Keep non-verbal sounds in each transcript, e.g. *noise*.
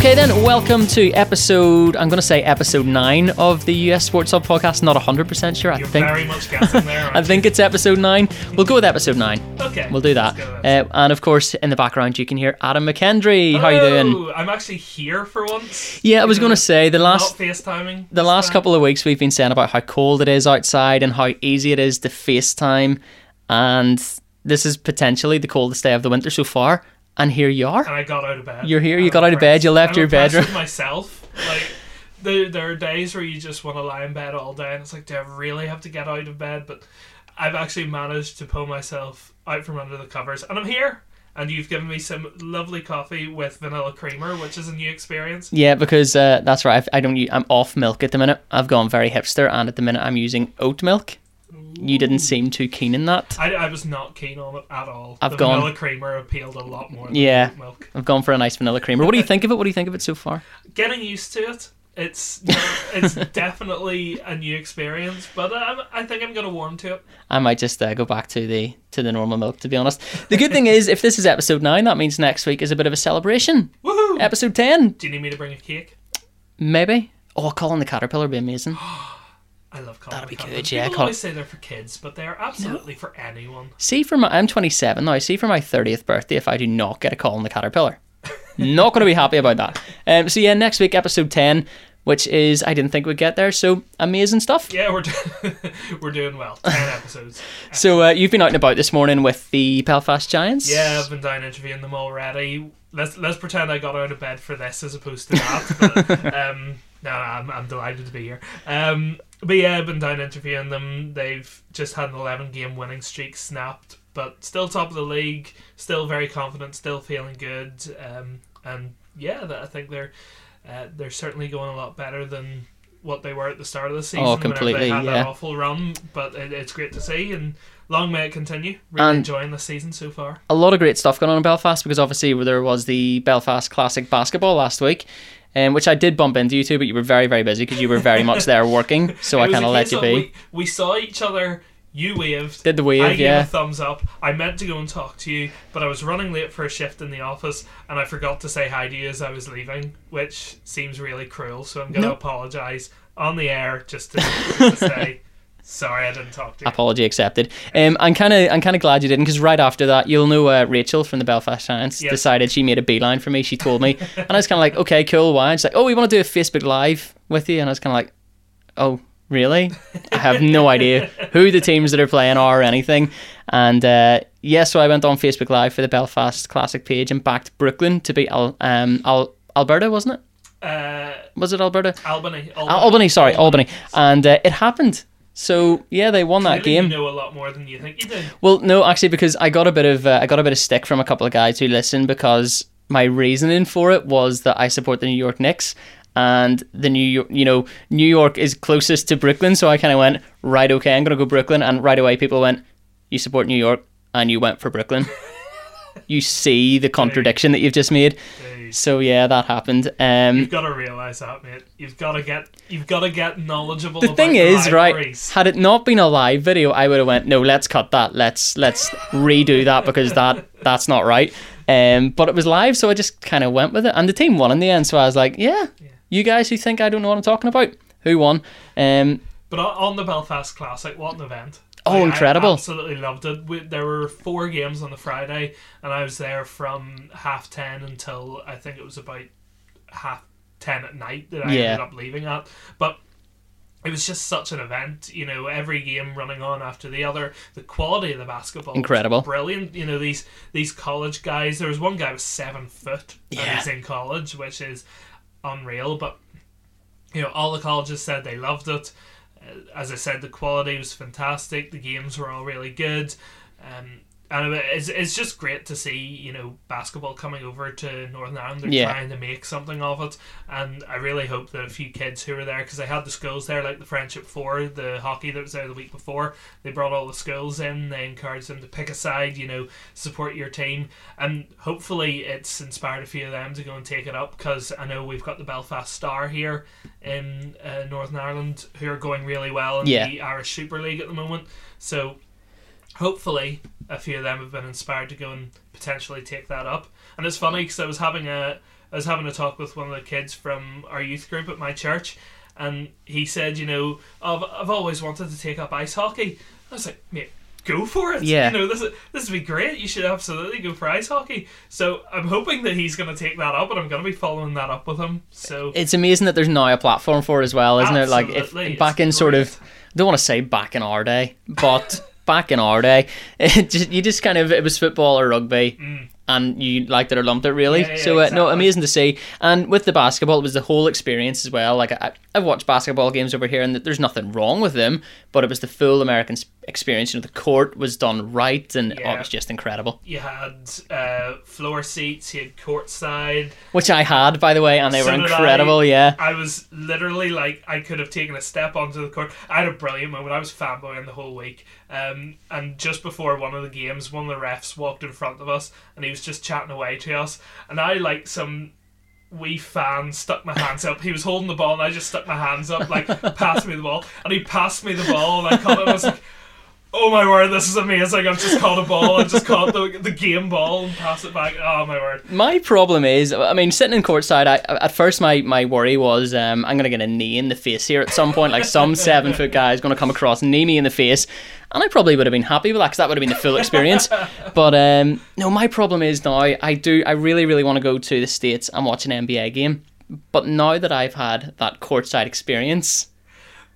Okay, then, welcome to episode, I'm going to say episode 9 of the US Sports Hub podcast. Not 100% sure. I You're think very much guessing there. *laughs* I think it's episode 9. We'll go with episode 9. Okay. We'll do that. let's go with that. Uh, and of course, in the background, you can hear Adam McKendry. How you doing? Oh, I'm actually here for once. Yeah, I was going to say the last Not FaceTiming. the last couple of weeks we've been saying about how cold it is outside and how easy it is to FaceTime, and this is potentially the coldest day of the winter so far. And here you are. And I got out of bed. You're here, you got out of bed, you left I'm your bedroom. with myself. Like, there, there are days where you just want to lie in bed all day, and it's like, do I really have to get out of bed? But I've actually managed to pull myself out from under the covers, and I'm here. And you've given me some lovely coffee with vanilla creamer, which is a new experience. Yeah, because uh, that's right. I've, I don't. I'm off milk at the minute. I've gone very hipster, and at the minute I'm using oat milk. You didn't seem too keen in that. I, I was not keen on it at all. I've the gone- vanilla creamer appealed a lot more than Yeah. milk. I've gone for a nice vanilla creamer. What do you think of it? What do you think of it so far? Getting used to it. It's it's *laughs* definitely a new experience, but um, I think I'm gonna warm to it. I might just uh, go back to the to the normal milk. To be honest, the good thing is if this is episode nine, that means next week is a bit of a celebration. Woohoo! Episode ten, Do you need me to bring a cake? maybe. Oh, Colin the Caterpillar would be amazing. *gasps* *gasps* I love Colin That'd be McCallum. good, yeah, People always say they're for kids, but they are absolutely for anyone. See for my I'm 27 now. See for my 30th birthday if I do not get a Colin the Caterpillar. not going to be happy about that. Um, so yeah, next week episode 10, which is I didn't think we'd get there. So amazing stuff. Yeah, we're do- *laughs* we're doing well. Ten *laughs* episodes. So uh, you've been out and about this morning with the Belfast Giants. Yeah, I've been down interviewing them already. Let's let's pretend I got out of bed for this as opposed to that. But, *laughs* um, no, I'm, I'm delighted to be here. Um, but yeah, I've been down interviewing them. They've just had an 11 game winning streak snapped, but still top of the league. Still very confident. Still feeling good. Um, and yeah, that, I think they're uh, they're certainly going a lot better than what they were at the start of the season. Oh, completely, They had yeah. that awful run, but it, it's great to see and. Long may it continue. Really And- enjoying the season so far. a lot of great stuff going on in Belfast because obviously there was the Belfast Classic basketball last week. Um, which I did bump into you two, but you were very, very busy because you were very much there working. *laughs* So I was kind a of let you be. We, we saw each other. You waved. Did the I wave, gave yeah. a thumbs up. I meant to go and talk to you, but I was running late for a shift in the office, and I forgot to say hi to you as I was leaving, which seems really cruel. So I'm going to No. apologise on the air just to, just to say *laughs* sorry I didn't talk to you. Apology accepted. Um, I'm kind of I'm kind of glad you didn't because right after that, you'll know uh, Rachel from the Belfast Giants Yes. decided she made a beeline for me. She told me, *laughs* and I was kind of like, okay, cool. Why? And she's like, oh, we want to do a Facebook Live with you, and I was kind of like, oh, really? I have no idea who the teams that are playing are or anything. And uh, yeah, so I went on Facebook Live for the Belfast Classic page and backed Brooklyn to beat Al- um, Al- Alberta, wasn't it? Uh, Was it Alberta? Albany. Al- Albany, sorry, Albany. And uh, it happened. So yeah, they won that Clearly game. You know a lot more than you think you do. Well, no, actually, because I got a bit of uh, I got a bit of stick from a couple of guys who listened because my reasoning for it was that I support the New York Knicks and the New York, you know, New York is closest to Brooklyn, so I kind of went right, okay, I'm gonna go Brooklyn, and right away people went, you support New York, and you went for Brooklyn. *laughs* you see the contradiction that you've just made. So yeah, that happened. Um, You've got to realise that, mate. You've got to get. You've got to get knowledgeable. About the thing the is, right? Had it not been a live video, I would have went, no, let's cut that. Let's let's redo that because that *laughs* that's not right. Um, but it was live, so I just kind of went with it, and the team won in the end. So I was like, yeah, you guys who think I don't know what I'm talking about, who won? Um, But on- on the Belfast Classic, what an event! Oh, Like, incredible. I absolutely loved it. We, there were four games on the Friday, and I was there from half ten until I think it was about half ten at night that I Yeah. ended up leaving at. But it was just such an event, you know, every game running on after the other. The quality of the basketball, was Incredible. brilliant. You know these these college guys. There was one guy was seven foot, Yeah. and he's in college, which is unreal. But you know, all the colleges said they loved it. As I said, the quality was fantastic. The games were all really good. Um, and it's, it's just great to see, you know, basketball coming over to Northern Ireland. They're Yeah. trying to make something of it. And I really hope that a few kids who were there, because they had the schools there, like the Friendship Four, the hockey that was there the week before, they brought all the schools in. They encouraged them to pick a side, you know, support your team. And hopefully it's inspired a few of them to go and take it up, because I know we've got the Belfast Star here in uh, Northern Ireland who are going really well in Yeah. the Irish Super League at the moment. So hopefully a few of them have been inspired to go and potentially take that up. And it's funny because I was having a, I was having a talk with one of the kids from our youth group at my church, and he said, you know, I've, I've always wanted to take up ice hockey. I was like, mate, go for it. Yeah. You know, this is, this would be great. You should absolutely go for ice hockey. So I'm hoping that he's going to take that up, and I'm going to be following that up with him. So It's amazing that there's now a platform for it as well, isn't it? Like if back it's in sort of. I don't want to say back in our day, but *laughs* back in our day, *laughs* it just, you just kind of it was football or rugby, and you liked it or lumped it really. Mm. Yeah, yeah, so uh, no, amazing to see. And with the basketball, it was the whole experience as well. Like I, I've watched basketball games over here, and there's nothing wrong with them, but it was the full American experience. You know, the court was done right, and oh, it was just incredible. you had uh, floor seats, you had courtside. Which I had, by the way, and they So were incredible. I. Yeah. I was literally like, I could have taken a step onto the court. I had a brilliant moment. I was fanboying the whole week. Um, and just before one of the games, one of the refs walked in front of us and he was just chatting away to us. And I, like some wee fan, stuck my hands up. He was holding the ball and I just stuck my hands up, like, *laughs* pass me the ball. And he passed me the ball and I caught it and I was like, Oh my word, this is amazing. I've just caught a ball. I've just caught the, the game ball and pass it back. Oh my word. My problem is, I mean, sitting in courtside, I, at first my, my worry was um, I'm going to get a knee in the face here at some point. Like some *laughs* seven foot guy is going to come across and knee me in the face. And I probably would have been happy with that because that would have been the full experience. *laughs* but um, no, my problem is now I do, I really, really want to go to the States and watch an NBA game. But now that I've had that courtside experience,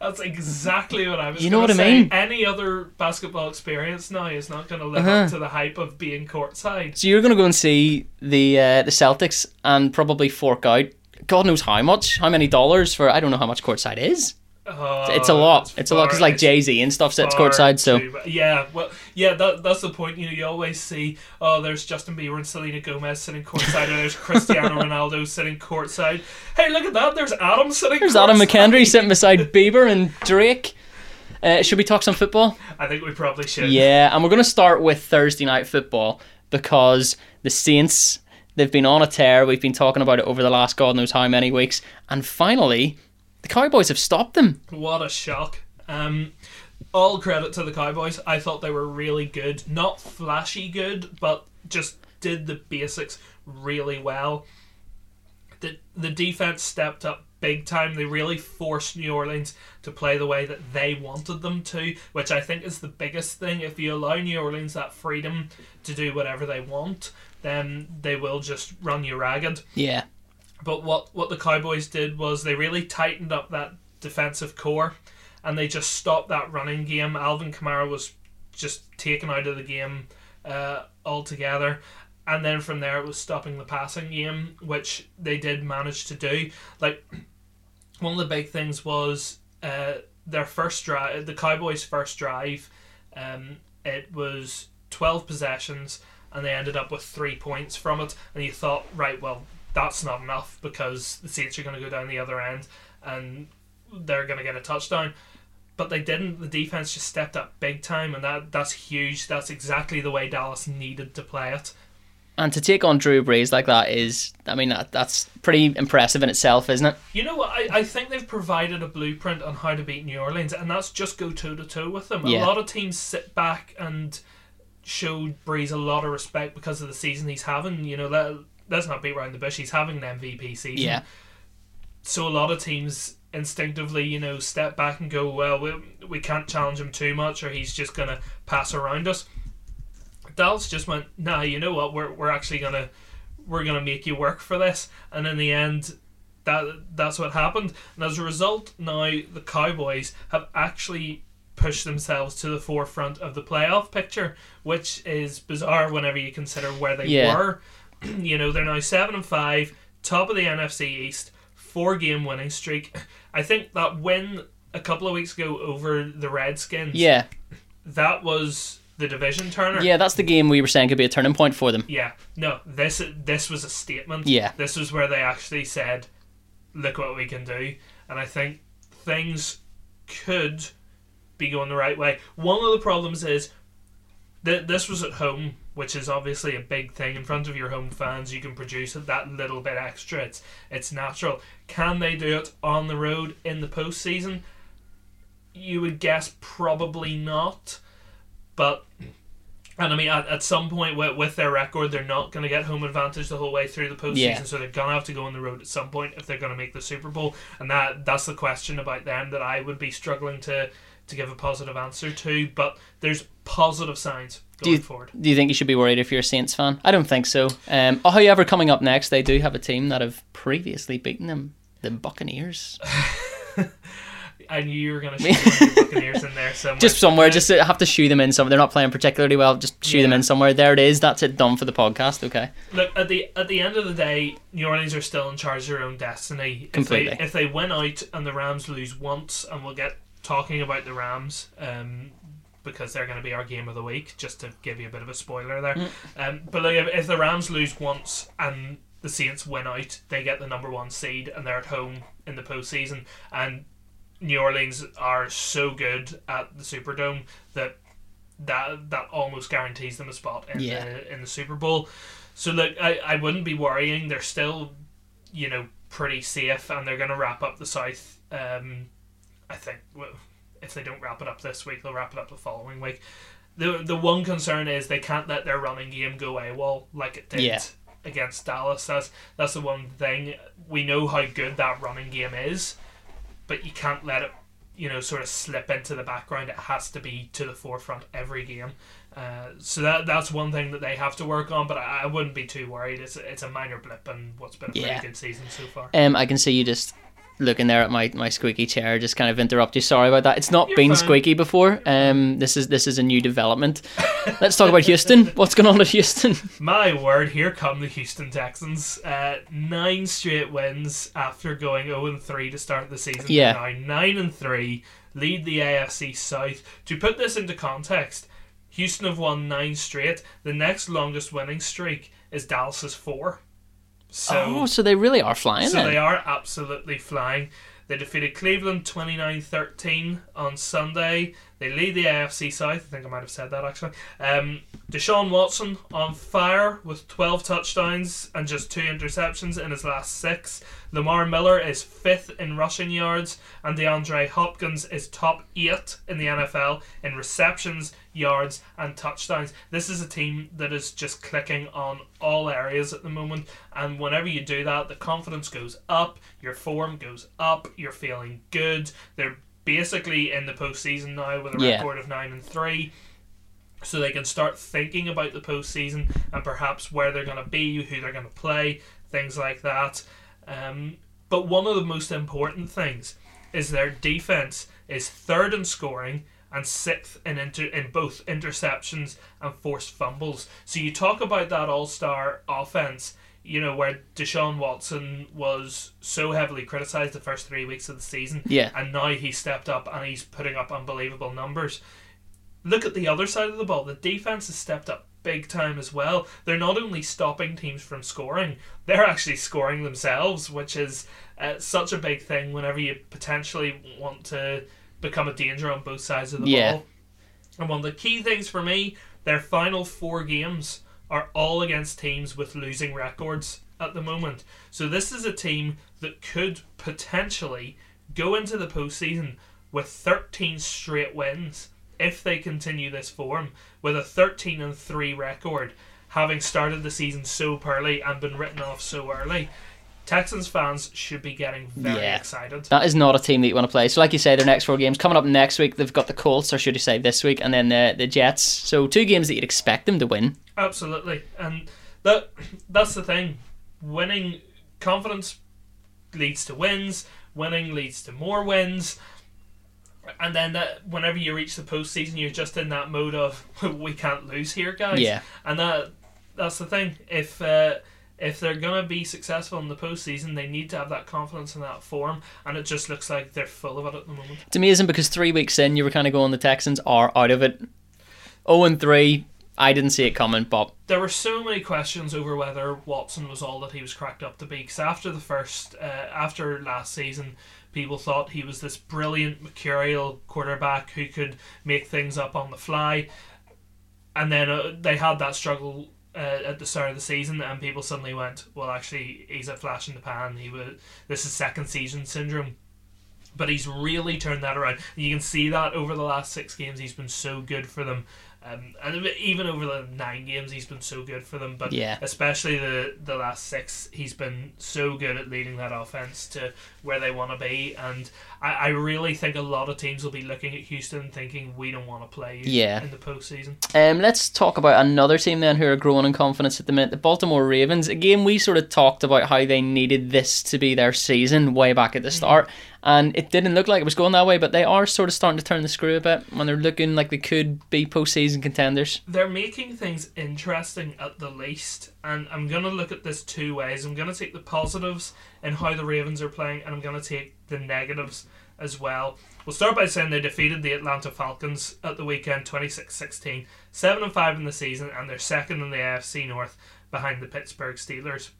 That's exactly what I was. You know what I say. mean? Any other basketball experience now is not going to live Uh-huh. up to the hype of being courtside. so you're going to go and see the uh, the Celtics and probably fork out God knows how much, how many dollars for I don't know how much courtside is. Oh, It's a lot. It's, a lot because like Jay Z and stuff sits courtside. So too yeah, well, yeah, that, that's the point. You know, you always see, oh, there's Justin Bieber and Selena Gomez sitting courtside, and there's Cristiano *laughs* Ronaldo sitting courtside. Hey, look at that! There's Adam sitting. there's Adam courtside. McKendry sitting beside Bieber and Drake. Uh, should we talk some football? I think we probably should. Yeah, and we're going to start with Thursday night football because the Saints they've been on a tear. We've been talking about it over the last God knows how many weeks, and finally, the Cowboys have stopped them. What a shock. Um, all credit to the Cowboys. I thought they were really good. Not flashy good, but just did the basics really well. The, the defense stepped up big time. They really forced New Orleans to play the way that they wanted them to, which I think is the biggest thing. If you allow New Orleans that freedom to do whatever they want, then they will just run you ragged. Yeah, But what what the Cowboys did was they really tightened up that defensive core, and they just stopped that running game. Alvin Kamara was just taken out of the game uh, altogether, and then from there it was stopping the passing game, which they did manage to do. Like one of the big things was uh, their first drive, the Cowboys' first drive. Um, it was twelve possessions, and they ended up with three points from it. And you thought, right, well, that's not enough because the Saints are going to go down the other end and they're going to get a touchdown. But they didn't. The defense just stepped up big time, and that that's huge. That's exactly the way Dallas needed to play it. and to take on Drew Brees like that is, I mean, that, that's pretty impressive in itself, isn't it? You know what? I, I think they've provided a blueprint on how to beat New Orleans, and that's just go toe to toe with them. Yeah. A lot of teams sit back and show Brees a lot of respect because of the season he's having. You know, let, let's not beat around the bush. He's having an MVP season. Yeah. So a lot of teams instinctively, you know, step back and go, well, we, we can't challenge him too much, or he's just going to pass around us. Dallas just went, nah, you know what? We're, we're actually going to we're going to make you work for this. And in the end, that that's what happened. And as a result, now the Cowboys have actually pushed themselves to the forefront of the playoff picture, which is bizarre whenever you consider where they Yeah. were. *clears throat* you know, they're now seven and five, top of the NFC East, four game winning streak. I think that win a couple of weeks ago over the Redskins, Yeah, that was the division turner. yeah, that's the game we were saying could be a turning point for them. Yeah, no, this this was a statement. Yeah. this was where they actually said, "Look what we can do," and I think things could be going the right way. One of the problems is that this was at home, which is obviously a big thing in front of your home fans. You can produce that little bit extra. It's it's natural. Can they do it on the road in the postseason? You would guess probably not, but And I mean, at, at some point with, with their record, they're not going to get home advantage the whole way through the postseason. Yeah. So they're going to have to go on the road at some point if they're going to make the Super Bowl. And that that's the question about them that I would be struggling to to give a positive answer to. But there's positive signs Do you, forward. do you think you should be worried if you're a Saints fan? I don't think so. Um, however, coming up next, they do have a team that have previously beaten them, the Buccaneers. *laughs* I knew you were going *laughs* to shoot the Buccaneers in there somewhere. Just somewhere, Uh, just to have to shoe them in somewhere. They're not playing particularly well. Just shoe them in somewhere. There it is. That's it. Done for the podcast. Okay. Look at the at the end of the day, New Orleans are still in charge of their own destiny. Completely. If they, if they win out and the Rams lose once, and we'll get talking about the Rams, um, because they're going to be our game of the week. Just to give you a bit of a spoiler there. Mm. Um, but like, if, if the Rams lose once and the Saints win out, they get the number one seed and they're at home in the postseason. And New Orleans are so good at the Superdome that that that almost guarantees them a spot in Yeah. the in the Super Bowl. So look, I, I wouldn't be worrying. They're still, you know, pretty safe, and they're going to wrap up the South. Um, I think well, if they don't wrap it up this week, they'll wrap it up the following week. The the one concern is they can't let their running game go AWOL like it did Yeah. against Dallas. That's that's the one thing. We know how good that running game is, but you can't let it, you know, sort of slip into the background. It has to be to the forefront every game. Uh, so that that's one thing that they have to work on. But I, I wouldn't be too worried. It's a, it's a minor blip in what's been a Yeah. pretty good season so far. Um, I can see you just looking there at my, my squeaky chair. Just kind of interrupt you. Sorry about that. It's not You're been fine. squeaky before. Um, this is this is a new development. Let's talk about Houston. *laughs* What's going on at Houston? My word, here come the Houston Texans. Uh, nine straight wins after going 0 and 3 to start the season. Yeah. Now 9 and 3, lead the AFC South. To put this into context, Houston have won nine straight. The next longest winning streak is Dallas's four. So, oh, so they really are flying. so then. they are absolutely flying. They defeated Cleveland 29 13 on Sunday. They lead the AFC South. I think I might have said that actually. Um, Deshaun Watson on fire with 12 touchdowns and just two interceptions in his last six. Lamar Miller is fifth in rushing yards, and DeAndre Hopkins is top eight in the NFL in receptions, yards, and touchdowns. This is a team that is just clicking on all areas at the moment, and whenever you do that, the confidence goes up, your form goes up, you're feeling good. They're basically in the postseason now with a Yeah. record of nine and three. So they can start thinking about the postseason and perhaps where they're going to be, who they're going to play, things like that. Um, but one of the most important things is their defense is third in scoring and sixth in inter- in both interceptions and forced fumbles. So you talk about that all-star offense, you know, where Deshaun Watson was so heavily criticized the first three weeks of the season, Yeah. and now he's stepped up and he's putting up unbelievable numbers. Look at the other side of the ball. The defense has stepped up big time as well. They're not only stopping teams from scoring, they're actually scoring themselves, which is uh, such a big thing whenever you potentially want to become a danger on both sides of the Yeah. ball. And one of the key things for me, their final four games are all against teams with losing records at the moment. So this is a team that could potentially go into the postseason with 13 straight wins if they continue this form with a 13 and 3 record having started the season so early and been written off so early texans fans should be getting very Yeah. excited That is not a team that you want to play. So, like you say, their next four games coming up next week. They've got the Colts, or should you say this week, and then the the Jets. So, two games that you'd expect them to win. Absolutely, and that that's the thing. Winning confidence leads to wins. Winning leads to more wins. And then that whenever you reach the postseason, you're just in that mode of *laughs* we can't lose here, guys. Yeah. And that that's the thing. If uh, if they're gonna be successful in the postseason, they need to have that confidence and that form. And it just looks like they're full of it at the moment. It's amazing because three weeks in, you were kind of going, the Texans are out of it. 0 and 3. I didn't see it coming, but there were so many questions over whether Watson was all that he was cracked up to be. Because after the first, uh, after last season, people thought he was this brilliant, mercurial quarterback who could make things up on the fly. And then uh, they had that struggle uh, at the start of the season, and people suddenly went, "Well, actually, he's a flash in the pan. He was this is second season syndrome." But he's really turned that around. You can see that over the last six games, he's been so good for them. Um, and even over the nine games, he's been so good for them. But Yeah. especially the the last six, he's been so good at leading that offense to where they want to be. And I, I really think a lot of teams will be looking at Houston thinking we don't want to play you Yeah. in the postseason. Um, let's talk about another team then who are growing in confidence at the minute. The Baltimore Ravens. Again, we sort of talked about how they needed this to be their season way back at the start, and it didn't look like it was going that way. But they are sort of starting to turn the screw a bit when they're looking like they could be postseason contenders. they're making things interesting at the least, and I'm gonna look at this two ways. I'm gonna take the positives in how the Ravens are playing, and I'm gonna take the negatives as well. We'll start by saying they defeated the Atlanta Falcons at the weekend 26-16, 7 and 5 in the season, and they're second in the AFC North behind the Pittsburgh Steelers.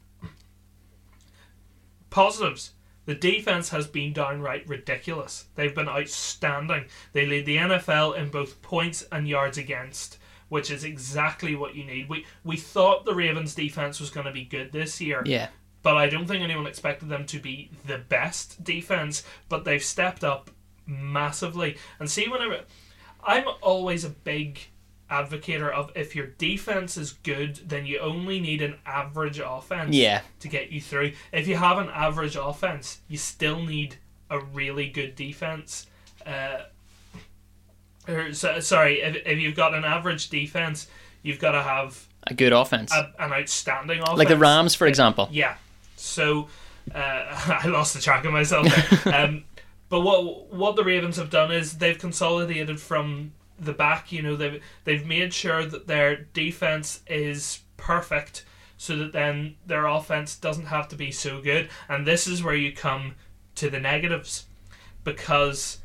Positives. The defense has been downright ridiculous. They've been outstanding. They lead the NFL in both points and yards against, which is exactly what you need. We we thought the Ravens defense was going to be good this year, Yeah, but I don't think anyone expected them to be the best defense. But they've stepped up massively. And see, whenever I'm always a big advocator of if your defense is good, then you only need an average offense yeah, to get you through. If you have an average offense, you still need a really good defense. Uh, or, so, sorry, if, if you've got an average defense, you've got to have a good offense, a, an outstanding offense. like the Rams, for example. Yeah. So uh, *laughs* I lost the track of myself. *laughs* Um, but what what the Ravens have done is they've consolidated from the back. You know they've they've made sure that their defense is perfect, so that then their offense doesn't have to be so good. And this is where you come to the negatives, because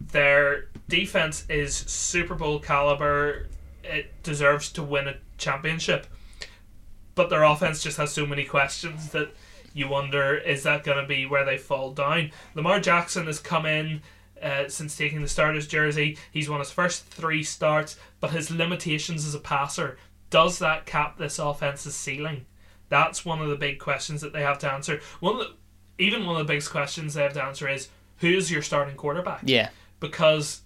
their defense is Super Bowl caliber. It deserves to win a championship but their offense just has so many questions that you wonder is that going to be where they fall down. Lamar Jackson has come in uh, since taking the starter's jersey. He's won his first three starts, but his limitations as a passer does that cap this offense's ceiling? That's one of the big questions that they have to answer. One of the, even one of the biggest questions they have to answer is who's your starting quarterback? Yeah, because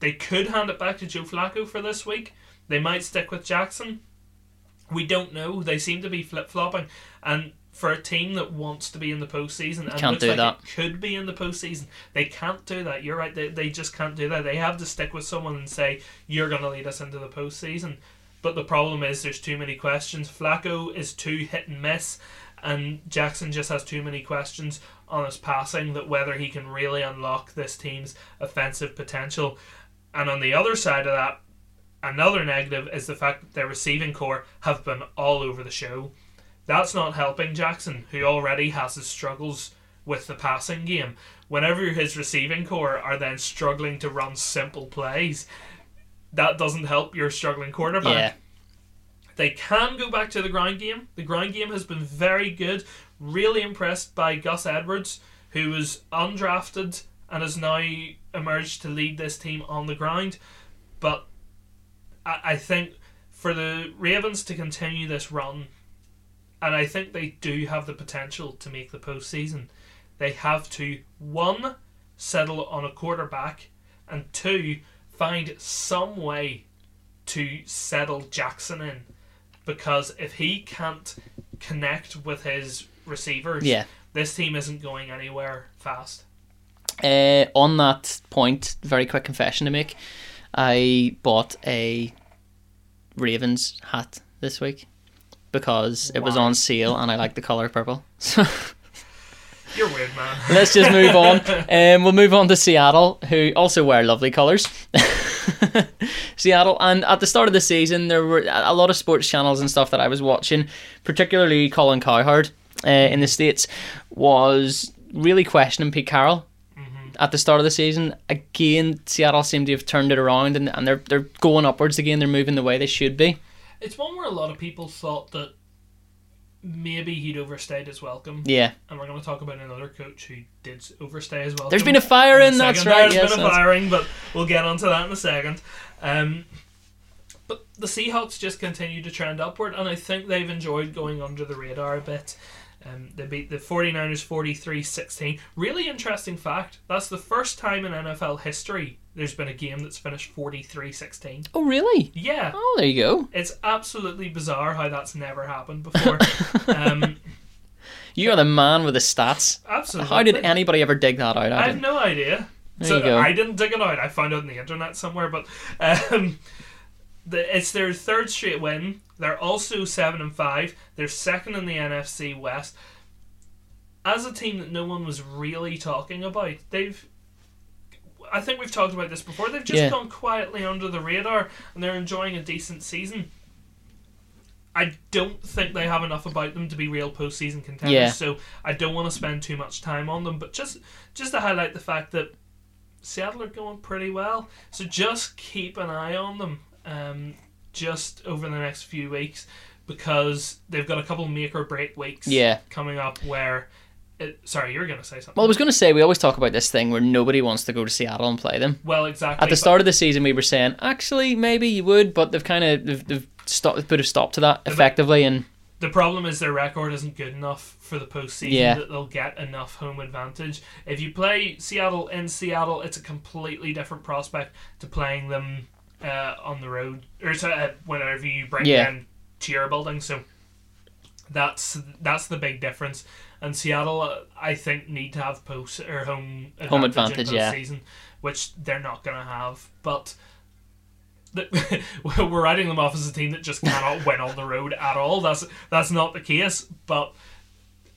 they could hand it back to Joe Flacco for this week. They might stick with Jackson. We don't know. They seem to be flip flopping, and for a team that wants to be in the postseason and Can't looks do like that. it could be in the postseason, they can't do that. You're right. They, they just can't do that. They have to stick with someone and say you're going to lead us into the postseason. But the problem is there's too many questions. Flacco is too hit and miss, and Jackson just has too many questions on his passing that whether he can really unlock this team's offensive potential. And on the other side of that, another negative is the fact that their receiving corps have been all over the show. That's not helping Jackson, who already has his struggles with the passing game. Whenever his receiving corps are then struggling to run simple plays, that doesn't help your struggling quarterback. yeah, They can go back to the ground game. The ground game has been very good. Really impressed by Gus Edwards, who was undrafted and has now emerged to lead this team on the ground. But I, I think for the Ravens to continue this run, and I think they do have the potential to make the postseason, they have to one settle on a quarterback, and two find some way to settle Jackson in because if he can't connect with his receivers, yeah. this team isn't going anywhere fast. Uh, on that point, very quick confession to make. I bought a Ravens hat this week because it was Why? on sale and I like the color purple. *laughs* You're weird, man. let's just move on. *laughs* Um, we'll move on to Seattle, who also wear lovely colours. *laughs* Seattle, and at the start of the season, there were a lot of sports channels and stuff that I was watching, particularly Colin Cowherd uh, in the States, was really questioning Pete Carroll at the start of the season. Again, Seattle seemed to have turned it around and, and they're they're going upwards again. They're moving the way they should be. It's one where a lot of people thought that maybe he'd overstayed his welcome. Yeah, And we're going to talk about another coach who did overstay his welcome. there's been a fire in in. a That's right. There's Yes, been a that's- firing, but we'll get onto that in a second. Um, but the Seahawks just continue to trend upward, and I think they've enjoyed going under the radar a bit. Um, they beat the 49ers 43 16. Really interesting fact that's the first time in NFL history there's been a game that's finished 43-16. Oh, really? Yeah. Oh, there you go. It's absolutely bizarre how that's never happened before. *laughs* um, You are the man with the stats. absolutely. How did anybody ever dig that out? I I have no idea. There so you go. I didn't dig it out. I found it on the internet somewhere, but um, the, it's their third straight win. They're also seven and five. They're second in the NFC West. As a team that no one was really talking about, they've. I think we've talked about this before. They've just Yeah. gone quietly under the radar, and they're enjoying a decent season. I don't think they have enough about them to be real postseason contenders. Yeah. So I don't want to spend too much time on them. But just just to highlight the fact that Seattle are going pretty well. So just keep an eye on them, um, just over the next few weeks, because they've got a couple make or break weeks Yeah. coming up where. It, sorry, you were going to say something. Well, I was going to say we always talk about this thing where nobody wants to go to Seattle and play them. Well, exactly. At the start of the season, we were saying actually maybe you would, but they've kind of they've, they've stopped, put a stop to that effectively, and The problem is their record isn't good enough for the postseason Yeah. that they'll get enough home advantage. If you play Seattle in Seattle, it's a completely different prospect to playing them uh, on the road or to, uh, whenever you bring Yeah. them to your building. So that's that's the big difference. And Seattle, I think, need to have post or home advantage, Home advantage, in yeah. postseason, which they're not going to have. But the, *laughs* we're writing them off as a team that just cannot win on the road at all. That's that's not the case. But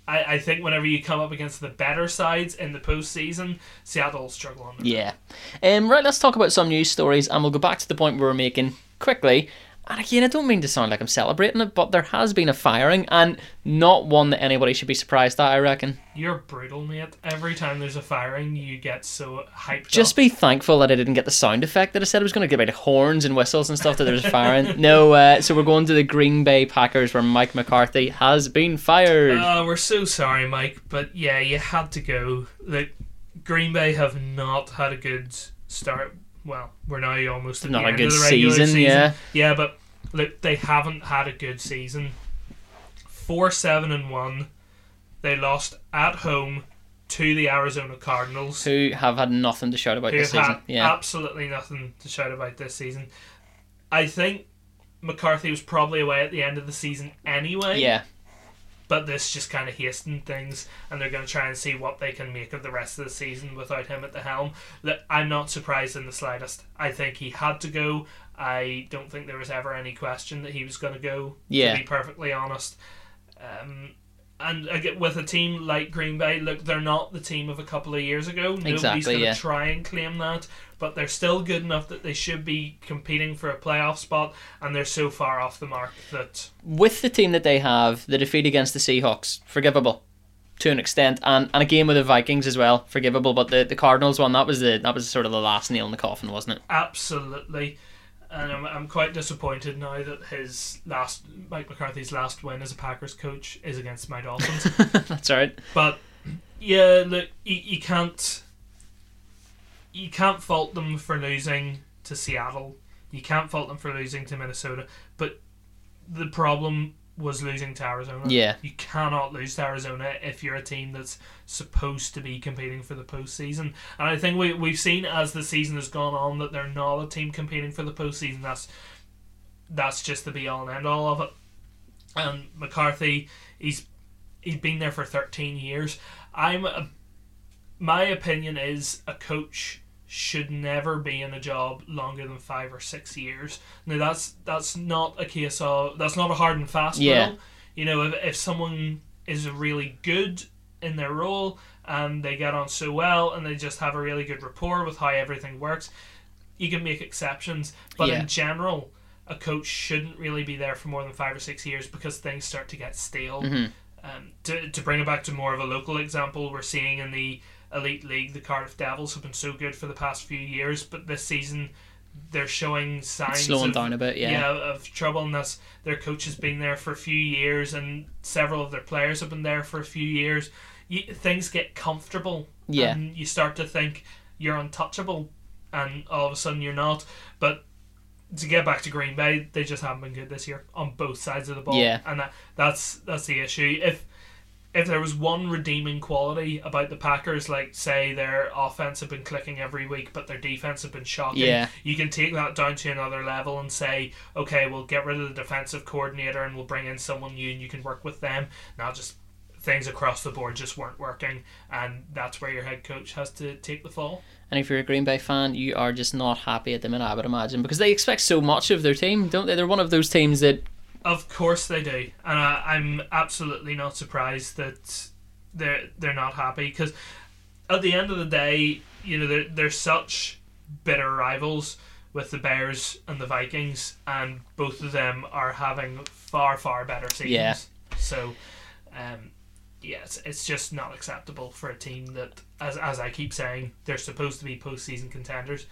I, I think whenever you come up against the better sides in the postseason, Seattle will struggle on the yeah. Um, right, let's talk about some news stories, and we'll go back to the point we were making quickly. And again, I don't mean to sound like I'm celebrating it, but there has been a firing, and not one that anybody should be surprised at. I reckon. You're brutal, mate. Every time there's a firing, you get so hyped. Just up. be thankful that I didn't get the sound effect that I said I was going to give out horns and whistles and stuff that there's a firing. *laughs* no, uh, so we're going to the Green Bay Packers where Mike McCarthy has been fired. Oh, we're so sorry, Mike, but yeah, you had to go. Like Green Bay have not had a good start. Well, we're now almost at Not the a end good of the regular season, season. yeah. yeah, but look, they haven't had a good season. Four seven and one. They lost at home to the Arizona Cardinals, who have had nothing to shout about this season. Yeah. absolutely nothing to shout about this season. I think McCarthy was probably away at the end of the season anyway yeah. But this just kind of hastened things, and they're going to try and see what they can make of the rest of the season without him at the helm. That I'm not surprised in the slightest. I think he had to go. I don't think there was ever any question that he was going to go. Yeah. To be perfectly honest, um, and again with a team like Green Bay, look, they're not the team of a couple of years ago. Nobody's Exactly, going to yeah. try and claim that, but they're still good enough that they should be competing for a playoff spot, and they're so far off the mark that With the team that they have, the defeat against the Seahawks, forgivable to an extent, and, and a game with the Vikings as well, forgivable. But the, the Cardinals one, that was the that was sort of the last nail in the coffin, wasn't it? Absolutely. And I'm, I'm quite disappointed now that his last, Mike McCarthy's last win as a Packers coach is against my Dolphins. *laughs* That's all right. but yeah, look, you, you can't, you can't fault them for losing to Seattle. You can't fault them for losing to Minnesota. But the problem was losing to Arizona. Yeah. You cannot lose to Arizona if you're a team that's supposed to be competing for the postseason. And I think we, we've seen as the season has gone on that they're not a team competing for the postseason. That's that's just the be all and end all of it. And McCarthy, he's he's been there for 13 years. I'm a, my opinion is a coach should never be in a job longer than five or six years. Now that's that's not a case of that's not a hard and fast Yeah. rule. You know, if, if someone is really good in their role and they get on so well and they just have a really good rapport with how everything works, you can make exceptions. But Yeah. in general, a coach shouldn't really be there for more than five or six years because things start to get stale. Mhm. Um, to, to bring it back to more of a local example, we're seeing in the Elite League, the Cardiff Devils have been so good for the past few years, but this season they're showing signs Slowing of, down a bit, yeah. of trouble. And that's their coach has been there for a few years, and several of their players have been there for a few years. You, things get comfortable, Yeah. and you start to think you're untouchable, and all of a sudden you're not. But to get back to Green Bay, they just haven't been good this year on both sides of the ball. Yeah. and that, that's that's the issue. If if there was one redeeming quality about the Packers, like say their offense have been clicking every week, but their defense have been shocking, Yeah. you can take that down to another level and say, okay, we'll get rid of the defensive coordinator and we'll bring in someone new and you can work with them. Now just things across the board just weren't working, and that's where your head coach has to take the fall. And if you're a Green Bay fan, you are just not happy at the minute, I would imagine, because they expect so much of their team, don't they? They're one of those teams that Of course they do, and I, I'm absolutely not surprised that they're they're not happy because at the end of the day, you know, they're they're such bitter rivals with the Bears and the Vikings, and both of them are having far far better seasons. Yeah. So, um, yeah, it's, it's just not acceptable for a team that, as as I keep saying, they're supposed to be postseason contenders.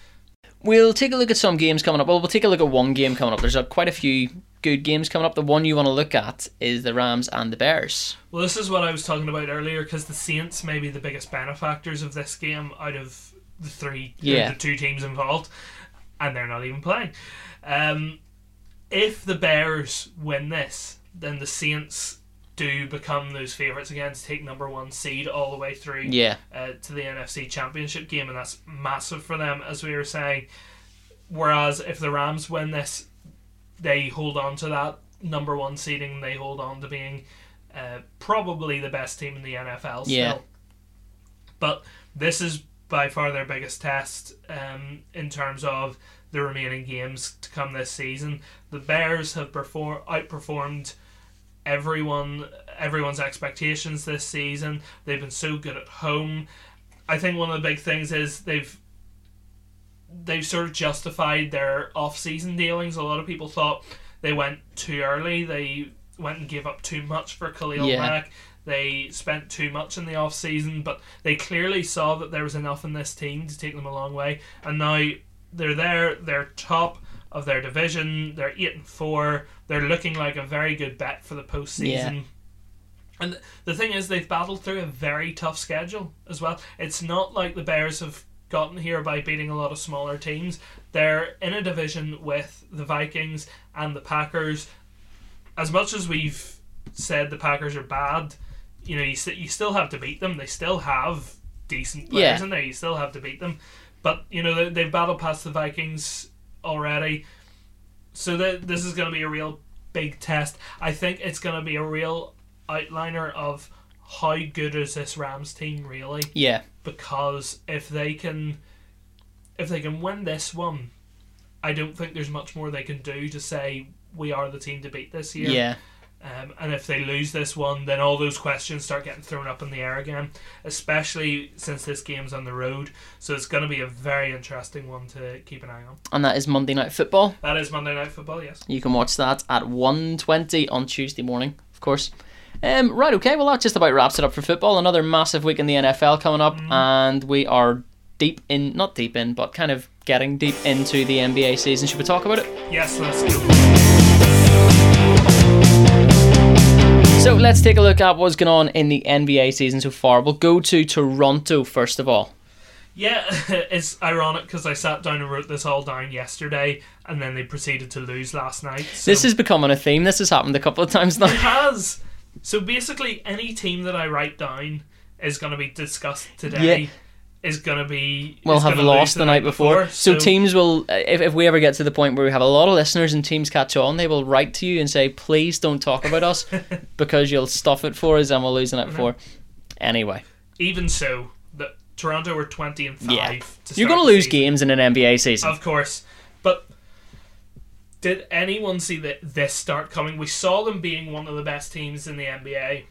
We'll take a look at some games coming up. Well, we'll take a look at one game coming up. There's uh, quite a few good games coming up. The one you want to look at is the Rams and the Bears. Well, this is what I was talking about earlier because the Saints may be the biggest benefactors of this game out of the three, Yeah. the two teams involved, and they're not even playing. Um, if the Bears win this, then the Saints do become those favourites again to take number one seed all the way through Yeah, uh, to the NFC Championship game, and that's massive for them, as we were saying. Whereas if the Rams win this, they hold on to that number one seeding. They hold on to being uh, probably the best team in the NFL. Still. Yeah. But this is by far their biggest test um, in terms of the remaining games to come this season. The Bears have perform- outperformed everyone everyone's expectations this season. They've been so good at home. I think one of the big things is they've they've sort of justified their off-season dealings. A lot of people thought they went too early. They went and gave up too much for Khalil Yeah. Mack. They spent too much in the off season, but they clearly saw that there was enough in this team to take them a long way. And now they're there. They're top of their division. They're eight and four. They're looking like a very good bet for the postseason. And the thing is, they've battled through a very tough schedule as well. It's not like the Bears have gotten here by beating a lot of smaller teams. They're in a division with the Vikings and the Packers. As much as we've said the Packers are bad, you know, you, st- you still have to beat them. They still have decent players Yeah. in there. You still have to beat them. But, you know, they, they've battled past the Vikings already. So th- this is going to be a real big test. I think it's going to be a real outliner of how good is this Rams team really yeah, because if they can if they can win this one I don't think there's much more they can do to say we are the team to beat this year yeah. um, and if they lose this one then all those questions start getting thrown up in the air again especially since this game's on the road so it's going to be a very interesting one to keep an eye on And that is Monday Night Football. that is Monday Night Football yes You can watch that at 1.20 on Tuesday morning, of course. Um, right, okay, well, that just about wraps it up for football. Another massive week in the NFL coming up, and we are deep in, not deep in, but kind of getting deep into the NBA season. Should we talk about it? yes let's go So let's take a look at what's going on in the NBA season so far. We'll go to Toronto first of all. Yeah, *laughs* it's ironic because I sat down and wrote this all down yesterday, and then they proceeded to lose last night. So This is becoming a theme. This has happened a couple of times it now. has. So basically, any team that I write down is going to be discussed today. Yeah. Is going to be We'll have lost lose the night before. So, So, teams will, if, if we ever get to the point where we have a lot of listeners and teams catch on, they will write to you and say, please don't talk about us *laughs* because you'll stuff it for us and we'll lose the night before. Anyway, even so, the Toronto were twenty and five. yeah. To You're going to lose season. games in an NBA season. Of course. Did anyone see that this start coming? We saw them being one of the best teams in the NBA.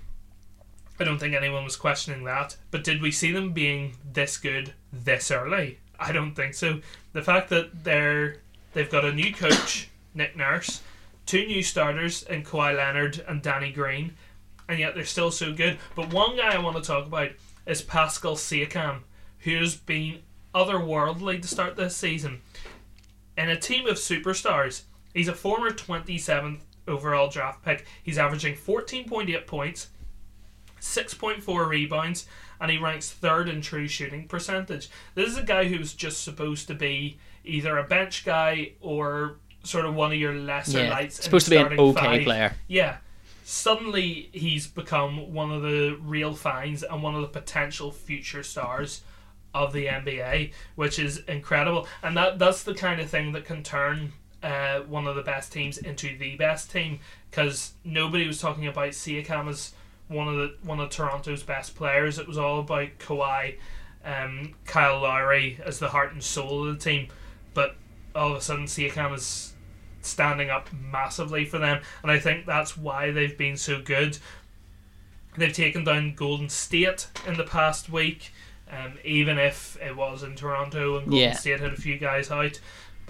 I don't think anyone was questioning that. But did we see them being this good this early? I don't think so. The fact that they're they've got a new coach, *coughs* Nick Nurse, two new starters in Kawhi Leonard and Danny Green, and yet they're still so good. But one guy I want to talk about is Pascal Siakam, who's been otherworldly to start this season. In a team of superstars, he's a former 27th overall draft pick. He's averaging 14.8 points, 6.4 rebounds, and he ranks third in true shooting percentage. This is a guy who's just supposed to be either a bench guy or sort of one of your lesser yeah. lights. Supposed to be an okay five. player. Yeah. suddenly he's become one of the real finds and one of the potential future stars of the NBA, which is incredible. And that that's the kind of thing that can turn uh, one of the best teams into the best team because nobody was talking about Siakam as one of the one of Toronto's best players. It was all about Kawhi, um, Kyle Lowry as the heart and soul of the team, but all of a sudden Siakam is standing up massively for them, and I think that's why they've been so good. They've taken down Golden State in the past week, um, even if it was in Toronto and Golden Yeah. State had a few guys out.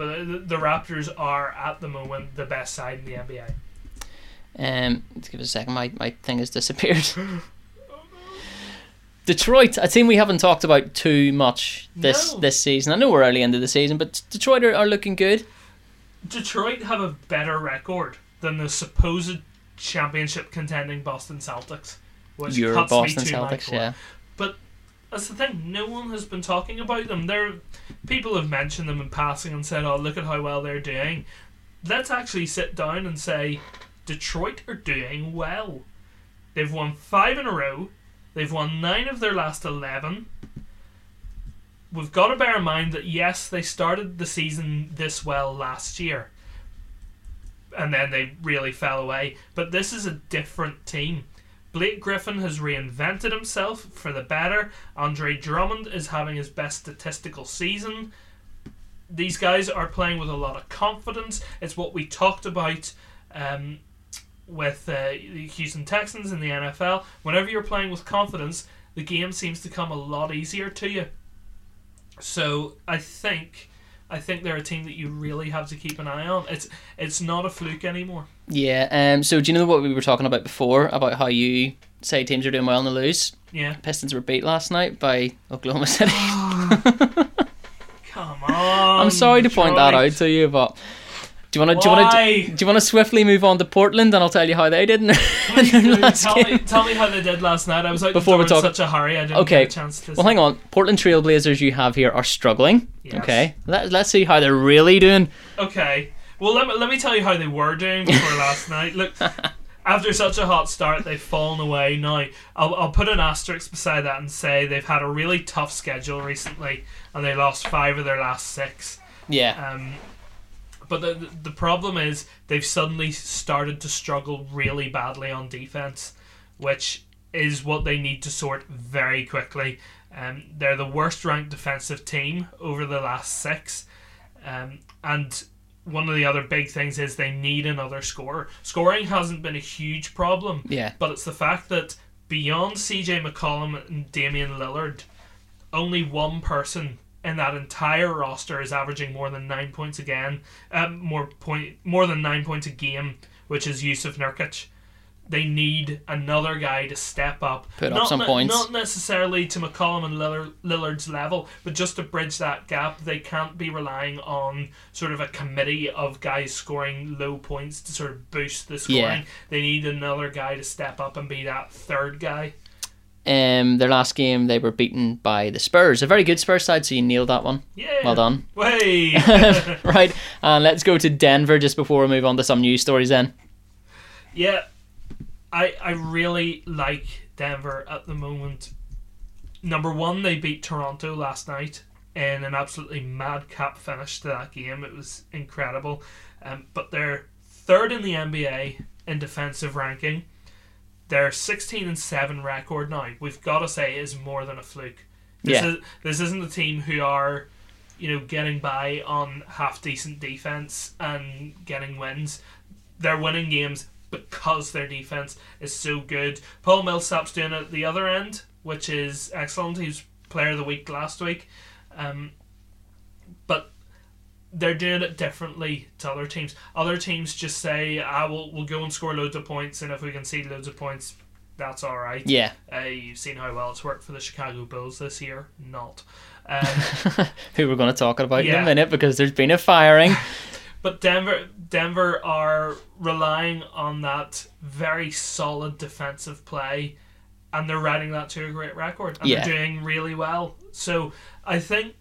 But the, the Raptors are at the moment the best side in the NBA. Um, let's give it a second. My my thing has disappeared. *laughs* Detroit, a team we haven't talked about too much this No. this season. I know we're early into the season, but Detroit are, are looking good. Detroit have a better record than the supposed championship contending Boston Celtics, which Your cuts Boston me to my Celtics, core. yeah. But that's the thing. No one has been talking about them. They're people have mentioned them in passing and said, "Oh, look at how well they're doing." Let's actually sit down and say, Detroit are doing well. They've won five in a row. They've won nine of their last eleven. We've got to bear in mind that yes, they started the season this well last year, and then they really fell away. But this is a different team. Blake Griffin has reinvented himself for the better. Andre Drummond is having his best statistical season. These guys are playing with a lot of confidence. It's what we talked about um, with uh, the Houston Texans in the NFL. Whenever you're playing with confidence, the game seems to come a lot easier to you. So I think I think they're a team that you really have to keep an eye on. It's it's not a fluke anymore. Yeah. Um. So do you know what we were talking about before about how you say teams are doing well and they lose? Yeah. Pistons were beat last night by Oklahoma City. *gasps* *laughs* Come on. I'm sorry to point that out to you, but do you want to do you want to do you want to swiftly move on to Portland and I'll tell you how they did in their, in their do. last tell, game. me, tell me how they did last night. I was out Before we in such a hurry. I didn't Okay. get a chance to. Well, hang on. Portland Trailblazers you have here are struggling. Yes. Okay, Let, let's see how they're really doing. Okay. Well, let me, let me tell you how they were doing before *laughs* last night. Look, after such a hot start, they've fallen away. Now, I'll, I'll put an asterisk beside that and say they've had a really tough schedule recently, and they lost five of their last six. Yeah, Um, but the the problem is they've suddenly started to struggle really badly on defense, which is what they need to sort very quickly. Um, they're the worst ranked defensive team over the last six, um, and one of the other big things is they need another scorer. Scoring hasn't been a huge problem, yeah, but it's the fact that beyond CJ McCollum and Damian Lillard, only one person in that entire roster is averaging more than nine points again, um, more point, more than nine points a game, which is Jusuf Nurkic. They need another guy to step up, Put up not some points. Not necessarily to McCollum and Lillard, Lillard's level, but just to bridge that gap. They can't be relying on sort of a committee of guys scoring low points to sort of boost the scoring. Yeah. They need another guy to step up and be that third guy. Um, their last game they were beaten by the Spurs, a very good Spurs side. So you nailed that one. Yeah. Well done. *laughs* Way. *laughs* *laughs* right, and let's go to Denver just before we move on to some news stories. Then, yeah. I I really like Denver at the moment. Number one, they beat Toronto last night in an absolutely madcap finish to that game. It was incredible. Um, but they're third in the NBA in defensive ranking. Their 16 and 7 record now, we've got to say, is more than a fluke. This, Yeah. is, this isn't a team who are, you know, getting by on half decent defense and getting wins. They're winning games because their defense is so good. Paul Millsap's doing it at the other end, which is excellent. He was player of the week last week. Um, but they're doing it differently to other teams. Other teams just say, "I will we'll go and score loads of points, and if we can see loads of points, that's all right." yeah, Uh, you've seen how well it's worked for the Chicago Bulls this year. Not. *laughs* Um, who we're going to talk about in a minute because there's been a firing. *laughs* But Denver, Denver are relying on that very solid defensive play, and they're riding that to a great record, and Yeah. they're doing really well. So I think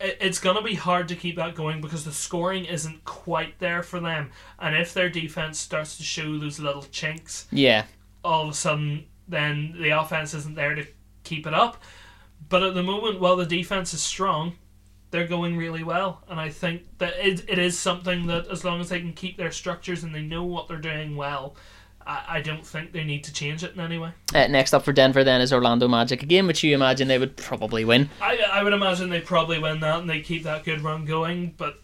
it's going to be hard to keep that going because the scoring isn't quite there for them. And if their defense starts to show those little chinks, Yeah. all of a sudden, then the offense isn't there to keep it up. But at the moment, while the defense is strong, they're going really well. And I think that it, it is something that, as long as they can keep their structures and they know what they're doing well, I, I don't think they need to change it in any way. Uh, next up for Denver then is Orlando Magic, a game which you imagine they would probably win. I, I would imagine they probably win that and they keep that good run going, but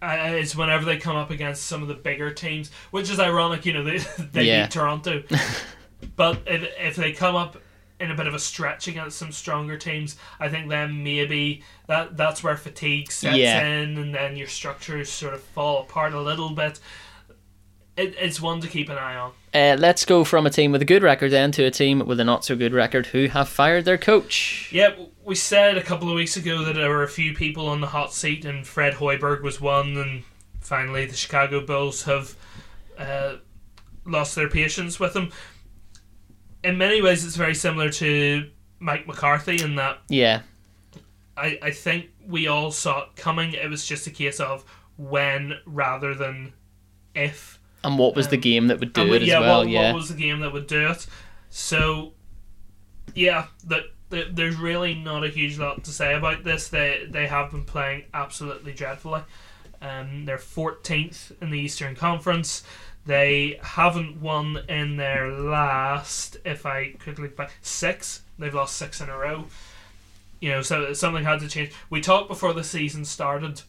I, it's whenever they come up against some of the bigger teams, which is ironic, you know, they, *laughs* they Yeah. beat Toronto. *laughs* but if, if they come up in a bit of a stretch against some stronger teams, I think then maybe that that's where fatigue sets Yeah. in and then your structures sort of fall apart a little bit. It, it's one to keep an eye on. Uh, let's go from a team with a good record then to a team with a not so good record who have fired their coach. Yeah, we said a couple of weeks ago that there were a few people on the hot seat, and Fred Hoiberg was one, and finally the Chicago Bulls have uh, lost their patience with him. In many ways, it's very similar to Mike McCarthy in that Yeah. I, I think we all saw it coming. It was just a case of when rather than if. And what was the Um, game that would do And it as yeah, well? what, yeah. what was the game that would do it? So, yeah, that that there's really not a huge lot to say about this. They they have been playing absolutely dreadfully. Um, they're 14th in the Eastern Conference. They haven't won in their last, if I quickly look back, six. They've lost six in a row. You know, so something had to change. We talked before the season started.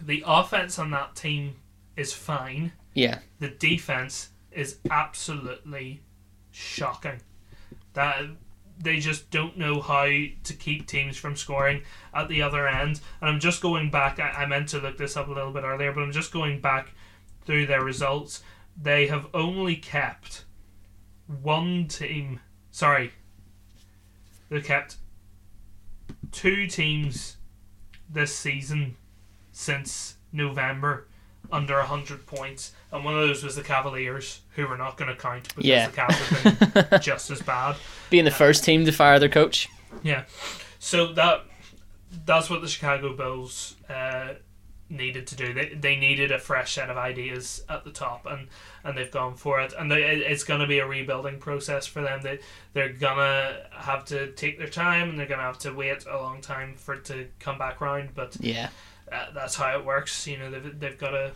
The offense on that team is fine yeah. the defense is absolutely shocking. That they just don't know how to keep teams from scoring at the other end. And I'm just going back. I, I meant to look this up a little bit earlier, but I'm just going back through their results. They have only kept one team. Sorry, they kept two teams this season since November under 100 points, and one of those was the Cavaliers, who we're not going to count because Yeah. the Cavs have been *laughs* just as bad. Being the first team to fire their coach. Yeah, so that that's what the Chicago Bulls uh, needed to do. They, they needed a fresh set of ideas at the top, and, and they've gone for it. And they, it's going to be a rebuilding process for them. They they're gonna have to take their time, and they're gonna have to wait a long time for it to come back round. But Yeah. Uh, that's how it works. You know, they've, they've got to